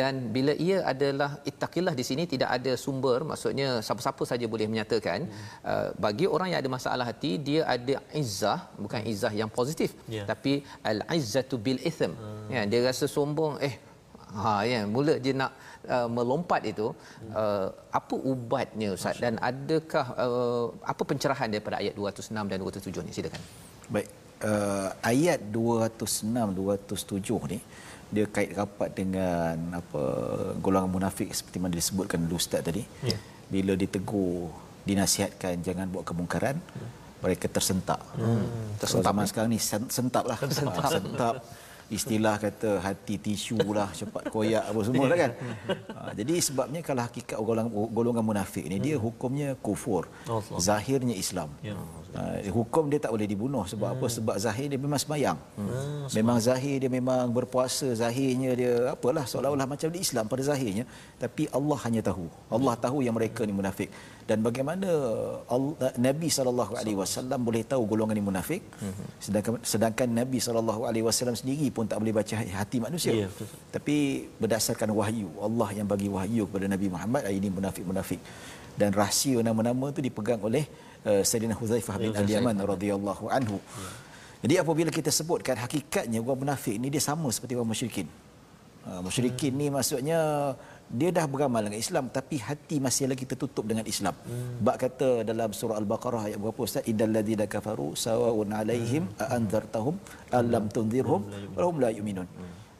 dan bila ia adalah ittaqillah di sini tidak ada sumber maksudnya siapa-siapa saja boleh menyatakan Hmm. uh, bagi orang yang ada masalah hati dia ada izzah bukan izzah yang positif Ya. tapi al izzatu bil ithm Hmm. kan dia rasa sombong eh ha ya mula dia nak uh, melompat itu uh, apa ubatnya ustaz dan adakah uh, apa pencerahan daripada ayat 206 dan 207 ni silakan Baik. Uh, ayat 206 207 ni dia kait rapat dengan apa golongan munafik seperti mana disebutkan dulu ustaz tadi. Ya. Bila ditegur, dinasihatkan jangan buat kemungkaran, mereka tersentak. Hmm. Tersentak zaman sekarang ni sen- sentap lah. Sentap. sentap. Istilah kata hati tisu lah, [LAUGHS] cepat koyak apa semua lah kan. Ha, [LAUGHS] jadi sebabnya kalau hakikat golongan, golongan munafik ni dia hukumnya kufur. Allah. Zahirnya Islam. Ya. Uh, hukum dia tak boleh dibunuh sebab hmm. apa sebab zahir dia memang sembahyang hmm. memang zahir dia memang berpuasa zahirnya dia apalah seolah-olah macam di Islam pada zahirnya tapi Allah hanya tahu Allah tahu yang mereka ni munafik dan bagaimana Allah, Nabi sallallahu alaihi wasallam boleh tahu golongan ni munafik sedangkan sedangkan Nabi sallallahu alaihi wasallam sendiri pun tak boleh baca hati manusia Ya, betul. tapi berdasarkan wahyu Allah yang bagi wahyu kepada Nabi Muhammad ini munafik-munafik dan rahsia nama-nama itu dipegang oleh uh, Sayyidina Huzaifah bin Al-Yaman radhiyallahu anhu. Jadi apabila kita sebutkan hakikatnya orang munafik ni dia sama seperti orang musyrikin. Uh, musyrikin ni maksudnya dia dah beramal dengan Islam tapi hati masih lagi tertutup dengan Islam. Bab kata dalam surah Al-Baqarah ayat berapa Ustaz? Idal ladzina kafaru sawaun alaihim a anzartahum alam tunzirhum wa hum la yu'minun.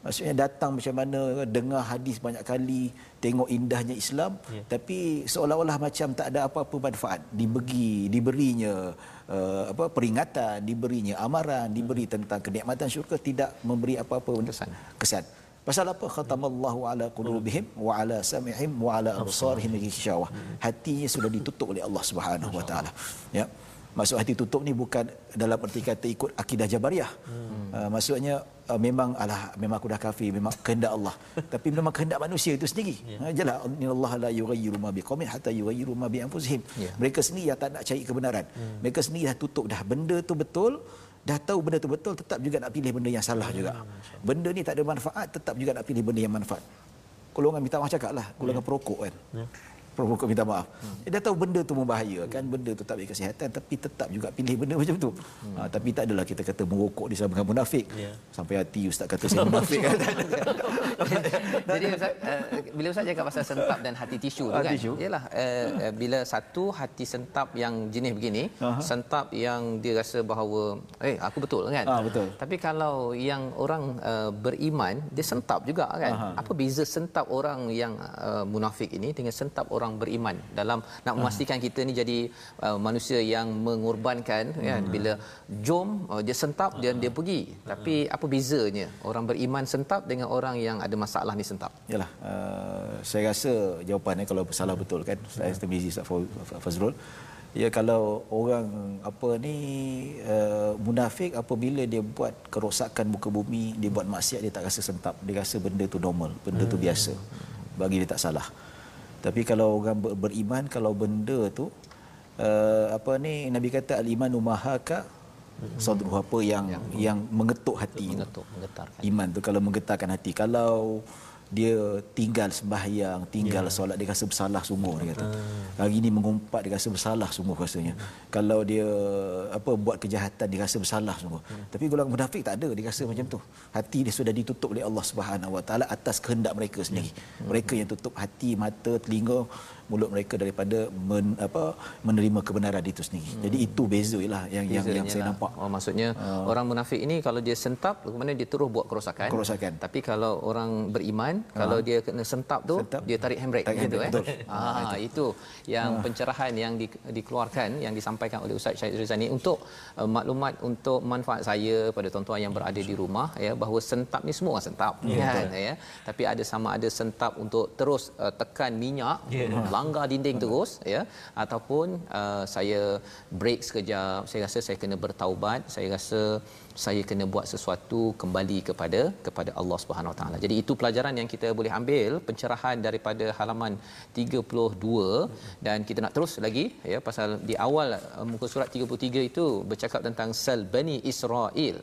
Maksudnya datang macam mana dengar hadis banyak kali, tengok indahnya Islam Ya. tapi seolah-olah macam tak ada apa-apa manfaat. Dibagi, diberinya uh, apa peringatan, diberinya amaran, diberi tentang kenikmatan syurga tidak memberi apa-apa Kesan. kesan. Pasal apa? Khatamallahu ala qulubihim wa ala sam'ihim wa ala absarihim ghishawah. Hatinya sudah ditutup oleh Allah Subhanahu wa taala. Ya. Maksud hati tutup ni bukan dalam erti kata ikut akidah Jabariyah. Hmm. Uh, maksudnya uh, memang alah memang aku dah kafir, memang kehendak Allah. Tapi memang kehendak manusia itu sendiri. Yeah. Ha, jelah innallaha la yughayyiru ma biqaumin hatta yughayyiru ma bi anfusihim. Yeah. Mereka sendiri yang tak nak cari kebenaran. Hmm. Mereka sendiri dah tutup dah benda tu betul, dah tahu benda tu betul tetap juga nak pilih benda yang salah juga. Benda ni tak ada manfaat tetap juga nak pilih benda yang manfaat. Golongan minta maaf cakap lah, golongan yeah. perokok kan. Yeah provokasi minta maaf. Hmm. Dia tahu benda tu membahayakan, benda tu tak bagi kesihatan tapi tetap juga pilih benda macam tu. Hmm. Ha, tapi tak adalah kita kata merokok disamakan munafik. Yeah. Sampai hati ustaz kata saya munafik kan. [LAUGHS] Jadi ustaz uh, bila ustaz cakap pasal sentap dan hati tisu tu kan. Yalah uh, uh, bila satu hati sentap yang jenis begini, uh-huh. sentap yang dia rasa bahawa eh aku betul kan. Ha, betul. Tapi kalau yang orang uh, beriman dia sentap juga kan. Uh-huh. Apa beza sentap orang yang uh, munafik ini dengan sentap orang orang beriman. Dalam nak memastikan kita ni jadi uh, manusia yang mengorbankan hmm. kan bila jom uh, dia sentap dan dia pergi. Tapi apa bezanya orang beriman sentap dengan orang yang ada masalah ni sentap? Yalah uh, saya rasa jawapannya kalau salah betul kan saya termizi Ustaz Fazrul. Ya kalau orang apa ni uh, munafik apabila dia buat kerosakan muka bumi dia buat maksiat dia tak rasa sentap. Dia rasa benda tu normal benda tu biasa. Bagi dia tak salah tapi kalau orang ber, beriman kalau benda tu uh, apa ni Nabi kata al-iman umahaka. Sadru apa yang yang, yang mengetuk hati mengetuk menggetarkan iman tu kalau menggetarkan hati. Kalau dia tinggal sembahyang, tinggal yeah. solat dia rasa bersalah sungguh dia kata. Uh. Hari ini mengumpat dia rasa bersalah sungguh rasanya. Uh. Kalau dia apa buat kejahatan dia rasa bersalah sungguh. Uh. Tapi golongan munafik tak ada dia rasa macam tu. Hati dia sudah ditutup oleh Allah Subhanahu Wa Taala atas kehendak mereka sendiri. Uh. Mereka yang tutup hati, mata, telinga mulut mereka daripada men, apa menerima kebenaran itu sendiri. Hmm. Jadi itu beza lah yang yang, yang saya lah. nampak. Oh maksudnya uh, orang munafik ini kalau dia sentap kemudian dia terus buat kerosakan. Kerosakan. Tapi kalau orang beriman uh, kalau dia kena sentap tu sentap, dia tarik handbrake tarik gitu handbrake, eh. Ah itu. itu yang uh. pencerahan yang di, dikeluarkan yang disampaikan oleh Ustaz Syed Rizani untuk uh, maklumat untuk manfaat saya pada tuan-tuan yang berada di rumah ya bahawa sentap ni semua orang sentap yeah, kan ya. Tapi ada sama ada sentap untuk terus uh, tekan minyak yeah langgar dinding terus ya. Ataupun uh, saya break sekejap saya rasa saya kena bertaubat saya rasa saya kena buat sesuatu kembali kepada kepada Allah Subhanahu Taala. Jadi itu pelajaran yang kita boleh ambil pencerahan daripada halaman 32 dan kita nak terus lagi ya pasal di awal uh, muka surat 33 itu bercakap tentang sel Bani Israel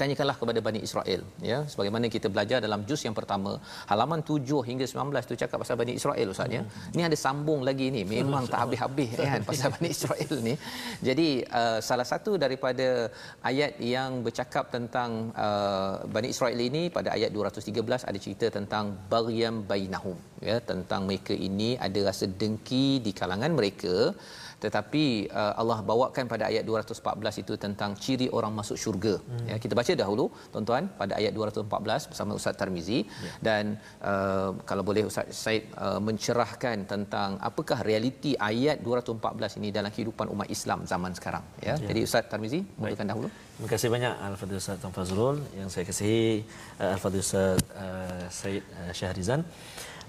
tanyakanlah kepada Bani Israel ya. Sebagaimana kita belajar dalam juz yang pertama halaman 7 hingga 19 tu cakap pasal Bani Israel ustaz ya. Hmm. ni ada sambung lagi ni memang tak habis-habis kan pasal Bani [LAUGHS] Israel ni. Jadi uh, salah satu daripada ayat yang bercakap tentang uh, Bani Israel ini pada ayat 213 ada cerita tentang bagyam bainahum ya. Tentang mereka ini ada rasa dengki di kalangan mereka tetapi uh, Allah bawakan pada ayat 214 itu tentang ciri orang masuk syurga hmm. ya kita baca dahulu tuan-tuan pada ayat 214 bersama Ustaz Tarmizi ya. dan uh, kalau boleh Ustaz Said uh, mencerahkan tentang apakah realiti ayat 214 ini dalam kehidupan umat Islam zaman sekarang ya, ya. jadi Ustaz Tarmizi mulakan dahulu terima kasih banyak Al-Fadhil Ustaz Tuan Fazrul yang saya kasihi Al-Fadhil Ustaz uh, Said uh, Syahrizan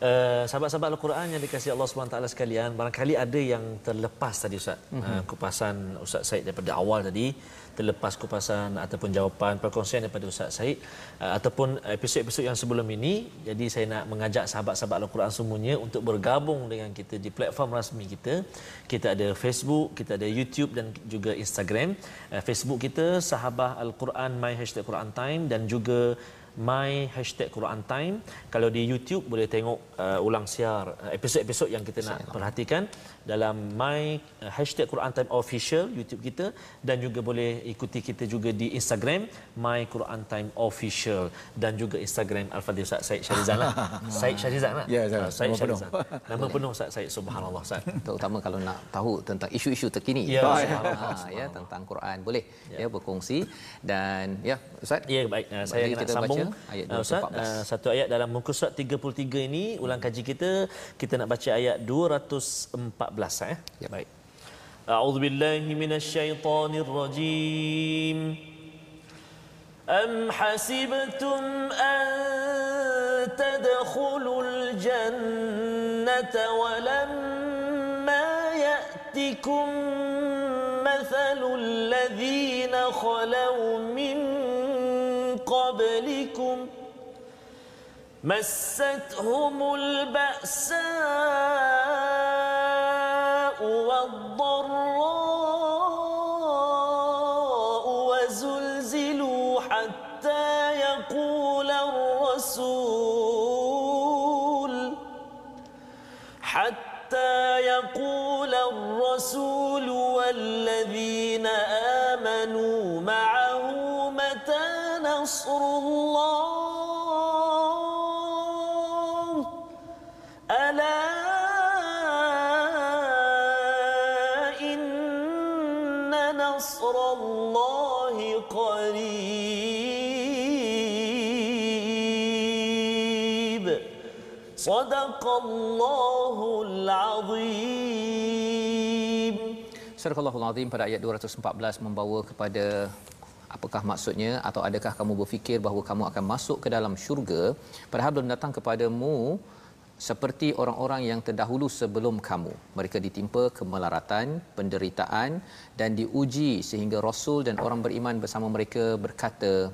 Uh, sahabat-sahabat Al-Quran yang dikasihi Allah SWT sekalian barangkali ada yang terlepas tadi Ustaz. Mm-hmm. uh, kupasan Ustaz Said daripada awal tadi terlepas kupasan ataupun jawapan perkongsian daripada Ustaz Said uh, ataupun episod-episod yang sebelum ini. Jadi saya nak mengajak sahabat-sahabat Al-Quran semuanya untuk bergabung dengan kita di platform rasmi kita. Kita ada Facebook, kita ada YouTube dan juga Instagram. Uh, Facebook kita Sahabah Al-Quran My Hashtag Quran Time dan juga my hashtag Quran Time. Kalau di YouTube boleh tengok uh, ulang siar uh, episod-episod yang kita nak perhatikan dalam my uh, hashtag Quran Time official YouTube kita dan juga boleh ikuti kita juga di Instagram my Quran Time official dan juga Instagram Al-Fadhil Ustaz Said Syarizan lah. [LAUGHS] Said Syarizan lah. Ya, uh, Said Syarizan. Nama penuh Ustaz Said Subhanallah Ustaz. Terutama kalau nak tahu tentang isu-isu terkini. Ya, ha, [LAUGHS] ya tentang Quran boleh ya. ya berkongsi dan ya Ustaz. Ya baik. Uh, saya nak sambung baca ayat 214. Ustaz, uh, satu ayat dalam muka surat 33 ini ulang kaji kita kita nak baca ayat 214 eh. Ya. Baik. A'udzu billahi minasyaitonir rajim. Am hasibtum an tadkhulul jannata wa lamma ya'tikum مثل مثل الذين خلوا من قبلكم مستهم البأساء والضراء وزلزلوا حتى يقول الرسول حتى يقول الرسول والذين أذكر الله ألا إن نصر الله قريب صدق الله العظيم Surah Al-Azim pada ayat 214 membawa kepada apakah maksudnya atau adakah kamu berfikir bahawa kamu akan masuk ke dalam syurga? Padahal belum datang kepadamu seperti orang-orang yang terdahulu sebelum kamu. Mereka ditimpa kemelaratan penderitaan dan diuji sehingga rasul dan orang beriman bersama mereka berkata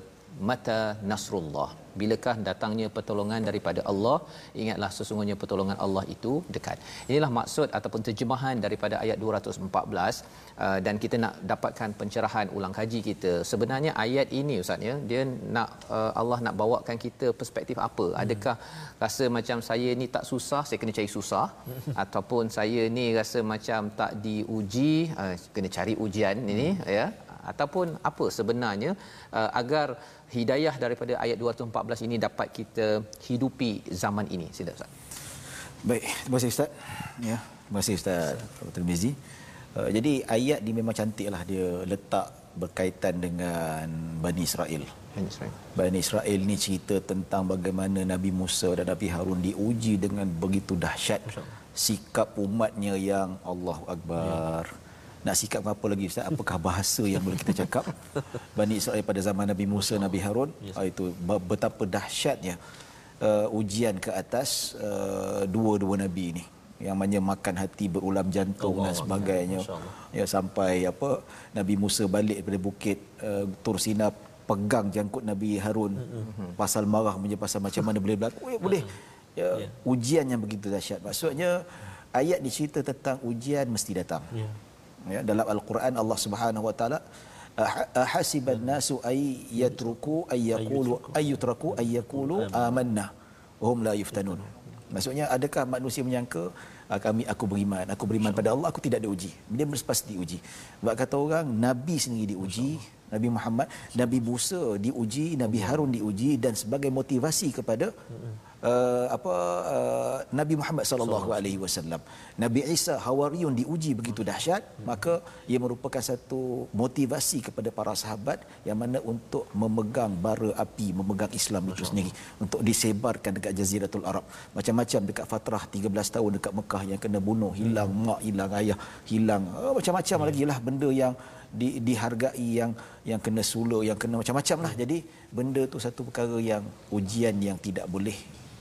mata nasrullah. Bilakah datangnya pertolongan daripada Allah? Ingatlah sesungguhnya pertolongan Allah itu dekat. Inilah maksud ataupun terjemahan daripada ayat 214 uh, dan kita nak dapatkan pencerahan ulang kaji kita. Sebenarnya ayat ini ustaz ya dia nak uh, Allah nak bawakan kita perspektif apa? Adakah rasa macam saya ni tak susah saya kena cari susah? [LAUGHS] Ataupun saya ni rasa macam tak diuji uh, kena cari ujian ini ya ataupun apa sebenarnya uh, agar hidayah daripada ayat 214 ini dapat kita hidupi zaman ini sila ustaz Baik, terima kasih Ustaz. Ya, terima kasih Ustaz Tirmizi. Uh, jadi ayat ni memang cantiklah dia letak berkaitan dengan Bani Israel. Bani Israel. Bani Israel ni cerita tentang bagaimana Nabi Musa dan Nabi Harun diuji dengan begitu dahsyat sikap umatnya yang Allahu Akbar. Ya. Nak sikap apa lagi Ustaz? Apakah bahasa yang boleh kita cakap? [LAUGHS] Bani Israel pada zaman Nabi Musa, Nabi Harun, yes. itu betapa dahsyatnya uh, ujian ke atas uh, dua-dua nabi ini yang mana makan hati berulam jantung Allah, dan sebagainya ya sampai apa Nabi Musa balik daripada bukit uh, Tur Sina pegang jangkut Nabi Harun mm-hmm. pasal marah punya pasal macam mana boleh berlaku eh, boleh ya, yeah. ujian yang begitu dahsyat maksudnya ayat dicerita tentang ujian mesti datang yeah. Ya dalam al-Quran Allah Subhanahu wa taala ahasiban nasu ay yatruku ay yaqulu ay yutraku ay yaqulu amanna hum la yuftanun. Maksudnya adakah manusia menyangka ah, kami aku beriman aku beriman pada Allah. Aku tidak diuji? Dia pasti diuji. Sebab kata orang nabi sendiri diuji Nabi Muhammad Nabi Musa diuji Nabi Harun diuji dan sebagai motivasi kepada uh, apa uh, Nabi Muhammad sallallahu alaihi wasallam. Nabi Isa Hawariyun diuji begitu dahsyat, maka ia merupakan satu motivasi kepada para sahabat yang mana untuk memegang bara api, memegang Islam itu sendiri untuk disebarkan dekat jaziratul Arab. Macam-macam dekat fatrah 13 tahun dekat Mekah yang kena bunuh, hilang mak, hilang ayah, hilang uh, macam-macam lagi lah benda yang di, dihargai yang yang kena suluh yang kena macam-macam lah. Jadi benda tu satu perkara yang ujian yang tidak boleh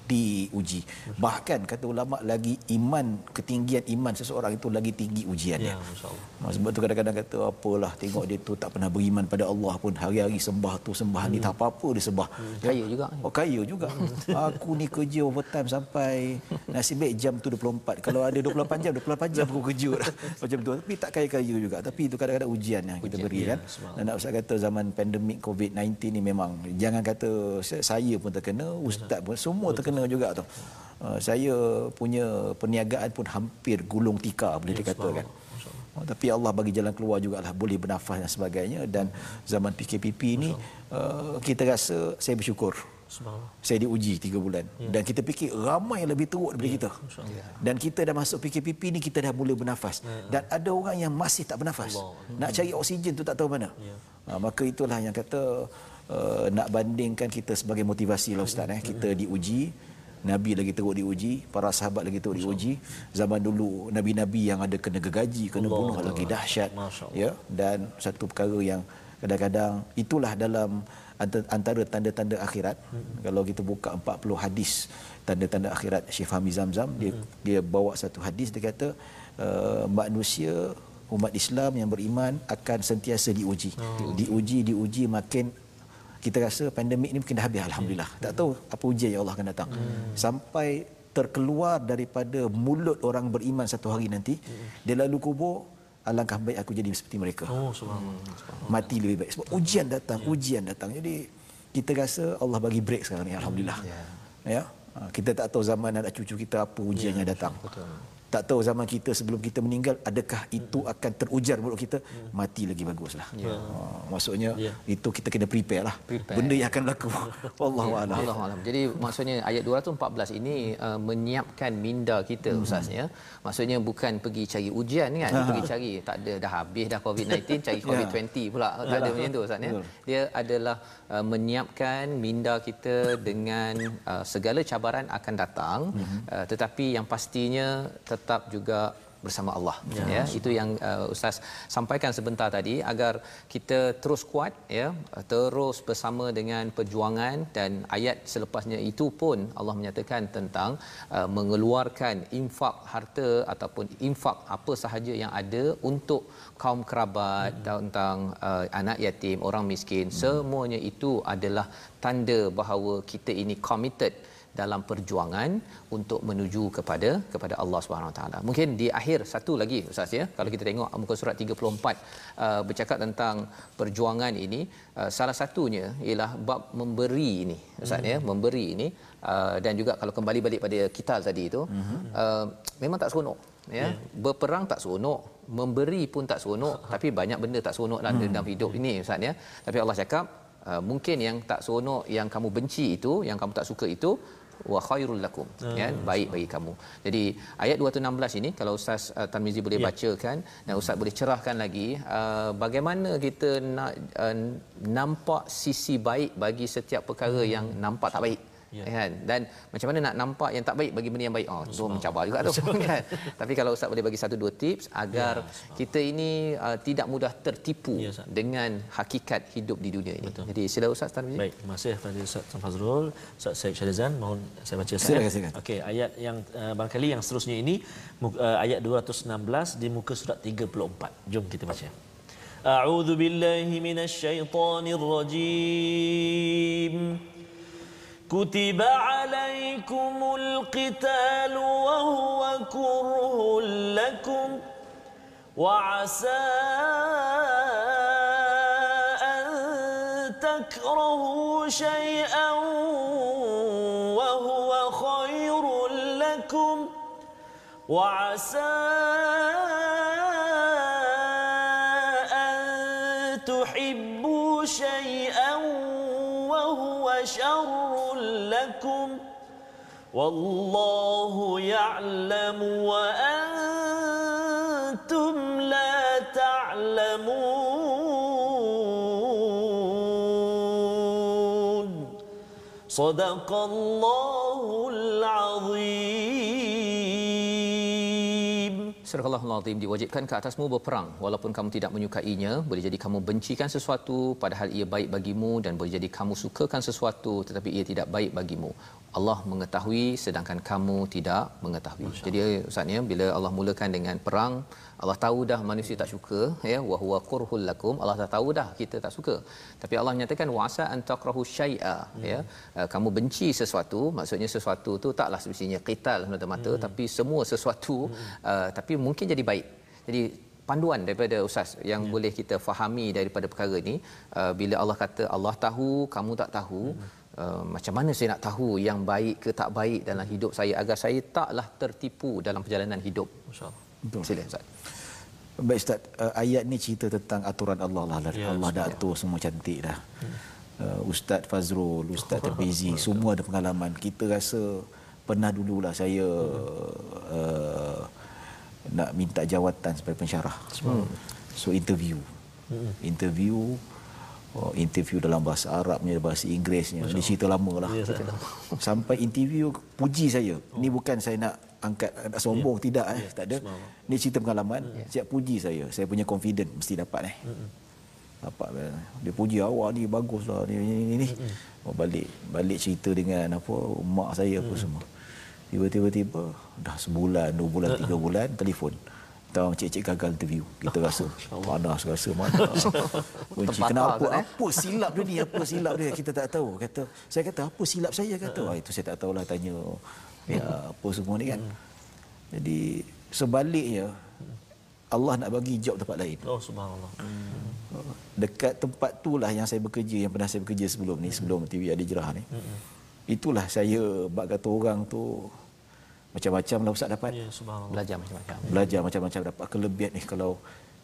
diuji. Bahkan kata ulama lagi iman ketinggian iman seseorang itu lagi tinggi ujiannya. Ya. Sebab tu kadang-kadang kata apalah tengok dia tu tak pernah beriman pada Allah pun hari-hari sembah tu sembah hmm. ni tak apa-apa dia sembah. Hmm. Kaya juga. Oh kaya juga. [LAUGHS] aku ni kerja overtime sampai nasib baik jam tu 24. Kalau ada 24 jam 24 jam aku kerja [LAUGHS] macam tu. Tapi tak kaya-kaya juga. Tapi itu kadang-kadang ujian yang kita beri ya, kan. Dan nak usah kata zaman pandemik COVID-19 ni memang jangan kata saya pun terkena, ustaz pun semua terkena kena juga tu. Uh, saya punya perniagaan pun hampir gulung tikar boleh ya, dikatakan. Uh, tapi Allah bagi jalan keluar jugalah boleh bernafas dan sebagainya dan zaman PKPP ini uh, kita rasa saya bersyukur. Saya diuji tiga bulan ya. dan kita fikir ramai yang lebih teruk daripada ya. kita. Dan kita dah masuk PKPP ni kita dah mula bernafas ya. dan ada orang yang masih tak bernafas. Allah. Nak cari oksigen tu tak tahu mana. Ya. Uh, maka itulah yang kata uh, nak bandingkan kita sebagai motivasi lah ustaz eh kita diuji Nabi lagi teruk diuji, para sahabat lagi teruk diuji. Zaman dulu nabi-nabi yang ada kena gegaji, kena Allah bunuh Allah. lagi dahsyat. Ya, dan satu perkara yang kadang-kadang itulah dalam antara tanda-tanda akhirat. Hmm. Kalau kita buka 40 hadis tanda-tanda akhirat Syekh Fahmi Zamzam, dia hmm. dia bawa satu hadis dia kata uh, manusia umat Islam yang beriman akan sentiasa diuji. Oh. Diuji, diuji makin kita rasa pandemik ni mungkin dah habis alhamdulillah. Tak tahu apa ujian yang Allah akan datang. Hmm. Sampai terkeluar daripada mulut orang beriman satu hari nanti, hmm. dia lalu kubur alangkah baik aku jadi seperti mereka. Oh subhanallah. Mati lebih baik sebab ujian datang, yeah. ujian datang. Jadi kita rasa Allah bagi break sekarang ni alhamdulillah. Yeah. Ya. Ha, kita tak tahu zaman anak cucu kita apa ujian yeah, yang datang. Betul tak tahu zaman kita sebelum kita meninggal adakah itu hmm. akan terujar mulut kita hmm. mati lagi baguslah yeah. uh, maksudnya yeah. itu kita kena prepare lah prepare. benda yang akan berlaku [LAUGHS] wallahu yeah. alam Allah alam jadi maksudnya ayat 214 ini uh, menyiapkan minda kita hmm. ustaznya maksudnya bukan pergi cari ujian kan ha. pergi cari tak ada dah habis dah covid-19 cari [LAUGHS] ya. covid-20 pula tak ada macam tu ustaz ya dia adalah uh, menyiapkan minda kita dengan uh, segala cabaran akan datang hmm. uh, tetapi yang pastinya tetap juga bersama Allah ya, ya. itu yang uh, ustaz sampaikan sebentar tadi agar kita terus kuat ya terus bersama dengan perjuangan dan ayat selepasnya itu pun Allah menyatakan tentang uh, mengeluarkan infak harta ataupun infak apa sahaja yang ada untuk kaum kerabat hmm. tentang uh, anak yatim orang miskin hmm. semuanya itu adalah tanda bahawa kita ini committed dalam perjuangan untuk menuju kepada kepada Allah Subhanahu taala. Mungkin di akhir satu lagi ustaz ya kalau kita tengok muka surat 34 uh, bercakap tentang perjuangan ini uh, salah satunya ialah bab memberi ini ustaz ya. hmm. ya memberi ini uh, dan juga kalau kembali balik pada kita tadi itu hmm. uh, memang tak seronok ya yeah. berperang tak seronok memberi pun tak seronok tapi banyak benda tak seronok dalam, hmm. dalam hidup ini ustaz ya tapi Allah cakap Uh, mungkin yang tak seronok yang kamu benci itu yang kamu tak suka itu wa khairul lakum uh, ya baik bagi kamu. Jadi ayat 216 ini kalau ustaz uh, Tarmizi boleh yeah. bacakan dan ustaz boleh cerahkan lagi uh, bagaimana kita nak uh, nampak sisi baik bagi setiap perkara hmm. yang nampak tak baik ya. kan dan macam mana nak nampak yang tak baik bagi benda yang baik oh tu mencabar juga tu [LAUGHS] kan tapi kalau ustaz boleh bagi satu dua tips agar ya, kita ini uh, tidak mudah tertipu ya, dengan hakikat hidup di dunia ini Betul. jadi sila ustaz Tarmizi baik terima kasih kepada ustaz Fazrul ustaz Syed Syazan mohon saya baca silakan silakan okey ayat yang uh, barangkali yang seterusnya ini uh, ayat 216 di muka surat 34 jom kita baca أعوذ بالله من الشيطان الرجيم كتب عليكم القتال وهو كره لكم وعسى أن تكرهوا شيئا وهو خير لكم وعسى والله يعلم وأنتم لا تعلمون. صدق الله العظيم. Surah Al-Azim diwajibkan ke atasmu berperang walaupun kamu tidak menyukainya boleh jadi kamu bencikan sesuatu padahal ia baik bagimu dan boleh jadi kamu sukakan sesuatu tetapi ia tidak baik bagimu Allah mengetahui sedangkan kamu tidak mengetahui. Masya Jadi ustaznya bila Allah mulakan dengan perang, Allah tahu dah manusia tak suka ya wa huwa kurhul lakum. Allah dah tahu dah kita tak suka. Tapi Allah nyatakan wasa an takrahu syai'a hmm. ya. Kamu benci sesuatu, maksudnya sesuatu tu taklah semestinya qital semata-mata hmm. tapi semua sesuatu hmm. uh, tapi mungkin jadi baik. Jadi panduan daripada ustaz yang ya. boleh kita fahami daripada perkara ini uh, bila Allah kata Allah tahu kamu tak tahu hmm. Uh, macam mana saya nak tahu yang baik ke tak baik dalam hidup saya agar saya taklah tertipu dalam perjalanan hidup. Masya-Allah. Betul. Sila Ustaz. Baik Ustaz, uh, ayat ni cerita tentang aturan Allah lah. Ya, Allah dah atur ya. semua cantik dah. Uh, Ustaz Fazrul, Ustaz Terbizi, semua ada pengalaman. Kita rasa pernah dululah saya uh, nak minta jawatan sebagai pensyarah. Hmm. So interview. Hmm. Interview oh, interview dalam bahasa Arabnya, bahasa Inggerisnya. Ini cerita lama lah. Ya, [LAUGHS] Sampai interview puji saya. Oh. Ini bukan saya nak angkat nak sombong ya. tidak eh ya. tak ada. Ini cerita pengalaman. Ya. Siap puji saya. Saya punya confident mesti dapat eh. Hmm. Dapat eh. dia puji awak ni baguslah ni ni ni. ni. Oh, balik balik cerita dengan apa mak saya apa hmm. semua. Tiba-tiba tiba dah sebulan, dua bulan, tiga bulan telefon. Tahu cik-cik gagal interview. Kita rasa [LAUGHS] panas rasa mana. [LAUGHS] Terbakar kenapa? kan, eh? Apa silap dia ni? Apa silap dia? Kita tak tahu. Kata saya kata apa silap saya kata. Ah itu saya tak tahulah tanya ya apa semua ni kan. Jadi sebaliknya Allah nak bagi job tempat lain. Oh subhanallah. Dekat tempat tu lah yang saya bekerja yang pernah saya bekerja sebelum ni sebelum TV Adi Jerah ni. Itulah saya bak kata orang tu macam-macam lah Ustaz dapat. Ya subhanallah. belajar macam-macam. Belajar macam-macam dapat. Kelebihan ni kalau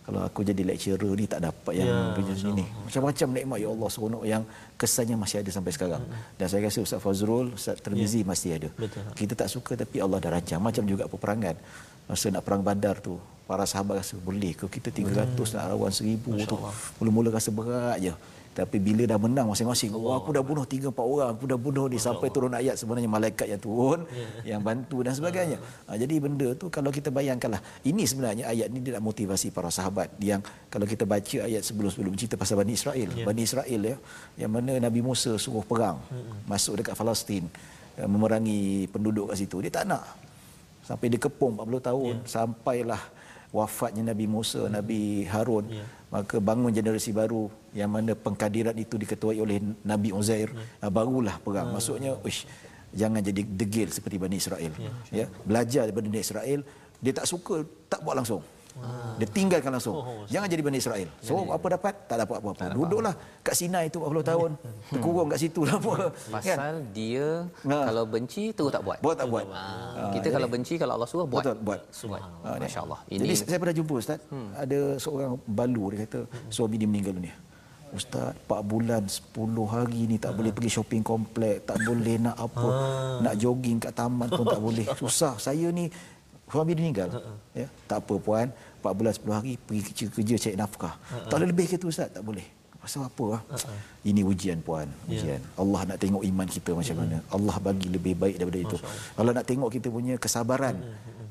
kalau aku jadi lecturer ni tak dapat yang Ya, kerja sini macam-macam nikmat ya Allah seronok yang kesannya masih ada sampai sekarang. Dan saya rasa Ustaz Fazrul Ustaz Termizi masih ada. Betul. kita tak suka tapi Allah dah rancang. Macam juga peperangan. Masa nak perang badar tu para sahabat rasa boleh ke kita 300 nak lawan 1000 tu? Mula-mula rasa berat je tapi bila dah menang masing-masing oh, aku dah bunuh 3 4 orang aku dah bunuh ni sampai turun ayat sebenarnya malaikat yang turun yang bantu dan sebagainya. Ha, jadi benda tu kalau kita bayangkanlah ini sebenarnya ayat ni dia nak motivasi para sahabat yang kalau kita baca ayat sebelum-sebelum cerita pasal Bani Israel. Bani Israel ya yang mana Nabi Musa suruh perang masuk dekat Palestin eh, memerangi penduduk kat situ. Dia tak nak. Sampai dia kepung 40 tahun sampailah wafatnya Nabi Musa, Nabi Harun, maka bangun generasi baru yang mana pengkadiran itu diketuai oleh Nabi Uzair, ah, barulah perang. Maksudnya, uish, jangan jadi degil seperti Bani Israel. Ya, belajar daripada Bani Israel, dia tak suka tak buat langsung. Dia tinggalkan langsung. Jangan jadi Bani Israel. So apa dapat? Tak dapat apa-apa. Duduklah kat Sinai tu 40 tahun. Terkurung kat situ lah apa. [LAUGHS] Kan? pasal dia Ha. kalau benci terus tak buat Buat tak buat. Ah, kita kalau benci kalau Allah suruh buat Betul, buat. buat Ah, ni. masya-Allah Jadi ini saya pernah jumpa Ustaz, ada seorang balu dia kata suami dia meninggal dunia. Ustaz, 4 bulan 10 hari ni tak boleh pergi shopping komplek, tak boleh nak apa, nak jogging kat taman pun tak boleh. [LAUGHS] Susah. Saya ni suami dia meninggal. Ya, tak apa puan, 4 bulan 10 hari pergi kerja, kerja cari nafkah. Tak boleh lebih ke tu Ustaz, tak boleh. Pasal apa ah? Ini ujian puan, ujian. Allah nak tengok iman kita macam mana. Allah bagi lebih baik daripada itu. Allah nak tengok kita punya kesabaran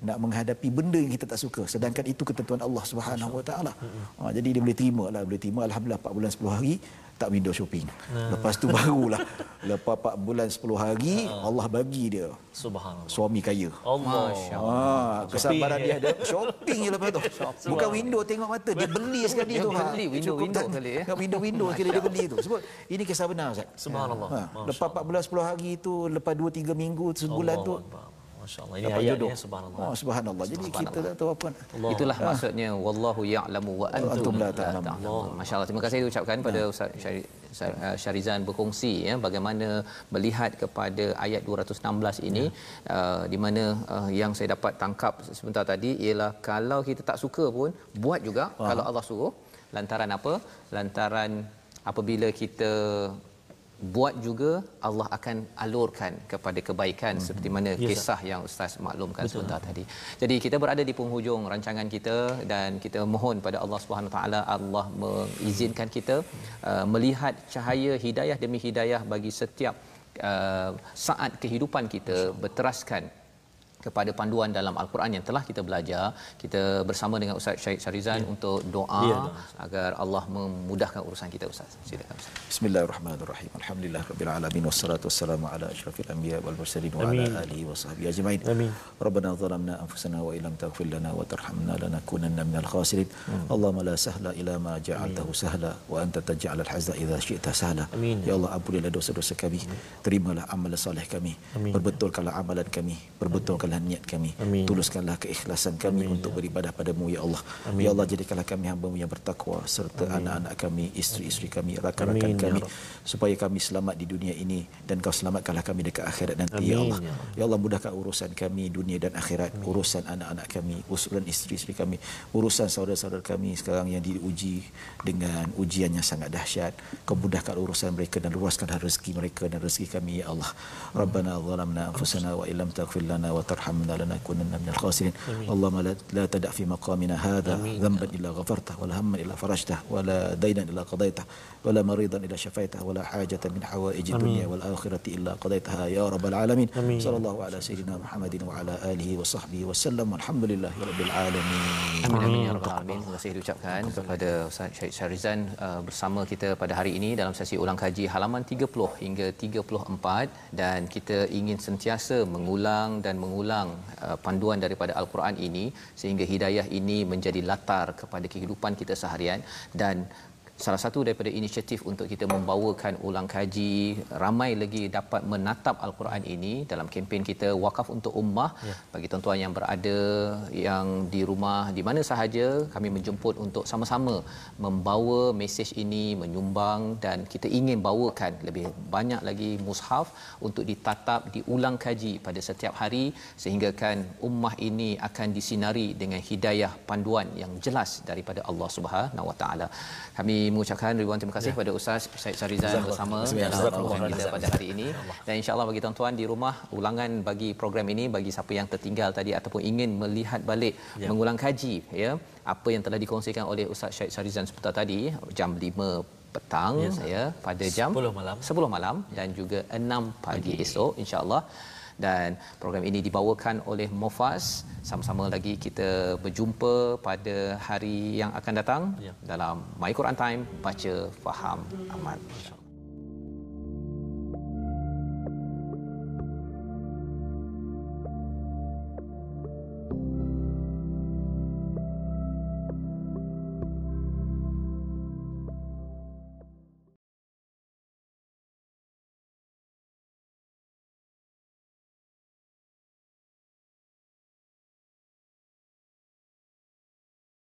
nak menghadapi benda yang kita tak suka sedangkan itu ketentuan Allah Subhanahu Wa Taala. Ha, jadi dia boleh terima lah, boleh terima alhamdulillah 4 bulan 10 hari tak window shopping. Lepas tu barulah lepas 4 bulan 10 hari Allah bagi dia Subhanallah. suami kaya. Allah. Ah, kesabaran Shopping, dia ada shopping je lepas tu. Bukan window tengok mata, dia beli sekali Dia tu. beli window-window Cukup tak- kali, eh. tak window-window sekali dia beli tu. Sebab ini kisah benar Ustaz. Subhanallah. Ha, lepas 4 bulan 10 hari tu, lepas 2 3 minggu, sebulan tu Masya-Allah. Ini ayat jodoh. ya subhanallah. Oh, subhanallah. Jadi kita tak tahu apa. Itulah maksudnya wallahu ya'lamu wa antum, la la ta'lamun. Masya-Allah. Terima kasih diucapkan pada Ustaz Syari- Syar- uh, Syarizan berkongsi ya bagaimana melihat kepada ayat 216 ini uh, di mana uh, yang saya dapat tangkap sebentar tadi ialah kalau kita tak suka pun buat juga kalau Allah suruh lantaran apa? Lantaran apabila kita buat juga Allah akan alurkan kepada kebaikan Hmm. seperti mana kisah yang ustaz maklumkan sebentar tadi. Jadi kita berada di penghujung rancangan kita dan kita mohon pada Allah Subhanahu taala Allah mengizinkan kita uh, melihat cahaya hidayah demi hidayah bagi setiap uh, saat kehidupan kita berteraskan kepada panduan dalam al-Quran yang telah kita belajar kita bersama dengan Ustaz Syed Syarizan untuk doa Ya, agar Allah memudahkan urusan kita Ustaz. Silakan Ustaz. Bismillahirrahmanirrahim. Alhamdulillah rabbil alamin wassalatu wassalamu ala asyrafil anbiya wal mursalin wa ala Amin. alihi wa sahbihi ajmain. Amin. Rabbana zalamna anfusana wa illam taghfir lana wa tarhamna lanakunanna minal khasirin. Allahumma la sahla illa ma ja'altahu sahla wa anta taj'alul hazna idza syi'ta sahla. Amin. Ya Allah ampunilah dosa-dosa kami. Terimalah amalan soleh kami. Amin. Perbetulkanlah amalan kami. Perbetulkanlah niat kami. Amin. Tuluskanlah keikhlasan kami untuk beribadah padamu ya Allah. Ya Allah jadikanlah kami hamba yang bertakwa serta anak-anak kami, isteri-isteri kami, rakan-rakan Amin, ya kami Rabb. supaya kami selamat di dunia ini dan kau selamatkanlah kami dekat akhirat nanti ya Amin, Allah. ya Ya Allah mudahkan urusan kami dunia dan akhirat, urusan anak-anak kami, urusan isteri-isteri kami, urusan saudara-saudara kami sekarang yang diuji dengan ujian yang sangat dahsyat. Kau mudahkan urusan mereka dan luaskanlah rezeki mereka dan rezeki kami ya Allah. Rabbana zalamna anfusana wa illam taghfir lana wa tarhamna lanakunanna minal khasirin. Allahumma la, la tada' fi maqamina hadha dhanban illa ghafartah wa la hamman illa farajtah wa la daynan illa shafaitah wa la hajatan min hawaij dunya wal akhirati illa qadaitaha ya rabbal alamin. Amin. Sallallahu ala sayyidina Muhammadin wa ala alihi wa sahbihi wa sallam. Alhamdulillahi rabbil alamin. Amin amin ya rabbal alamin. Terima kasih diucapkan kepada Ustaz Syed Syarizan uh, bersama kita pada hari ini dalam sesi ulang kaji halaman 30 hingga 34 dan kita ingin sentiasa mengulang dan mengulang mengulang uh, panduan daripada al-Quran ini sehingga hidayah ini menjadi latar kepada kehidupan kita seharian dan salah satu daripada inisiatif untuk kita membawakan ulang kaji ramai lagi dapat menatap al-Quran ini dalam kempen kita wakaf untuk ummah ya. bagi tuan-tuan yang berada yang di rumah di mana sahaja kami menjemput untuk sama-sama membawa mesej ini menyumbang dan kita ingin bawakan lebih banyak lagi mushaf untuk ditatap diulang kaji pada setiap hari sehingga kan ummah ini akan disinari dengan hidayah panduan yang jelas daripada Allah Subhanahu Wa Taala kami mengucapkan ribuan terima kasih kepada ya. Ustaz Syed Sarizan bersama dalam kita pada hari ini dan insyaallah bagi tuan-tuan di rumah ulangan bagi program ini bagi siapa yang tertinggal tadi ataupun ingin melihat balik ya. mengulang kaji ya apa yang telah dikongsikan oleh Ustaz Syed Sarizan sebentar tadi jam 5 petang yes, ya pada jam 10 malam 10 malam dan juga 6 pagi, pagi. esok insyaallah dan program ini dibawakan oleh Mofas sama-sama lagi kita berjumpa pada hari yang akan datang ya. dalam My Quran Time baca faham amal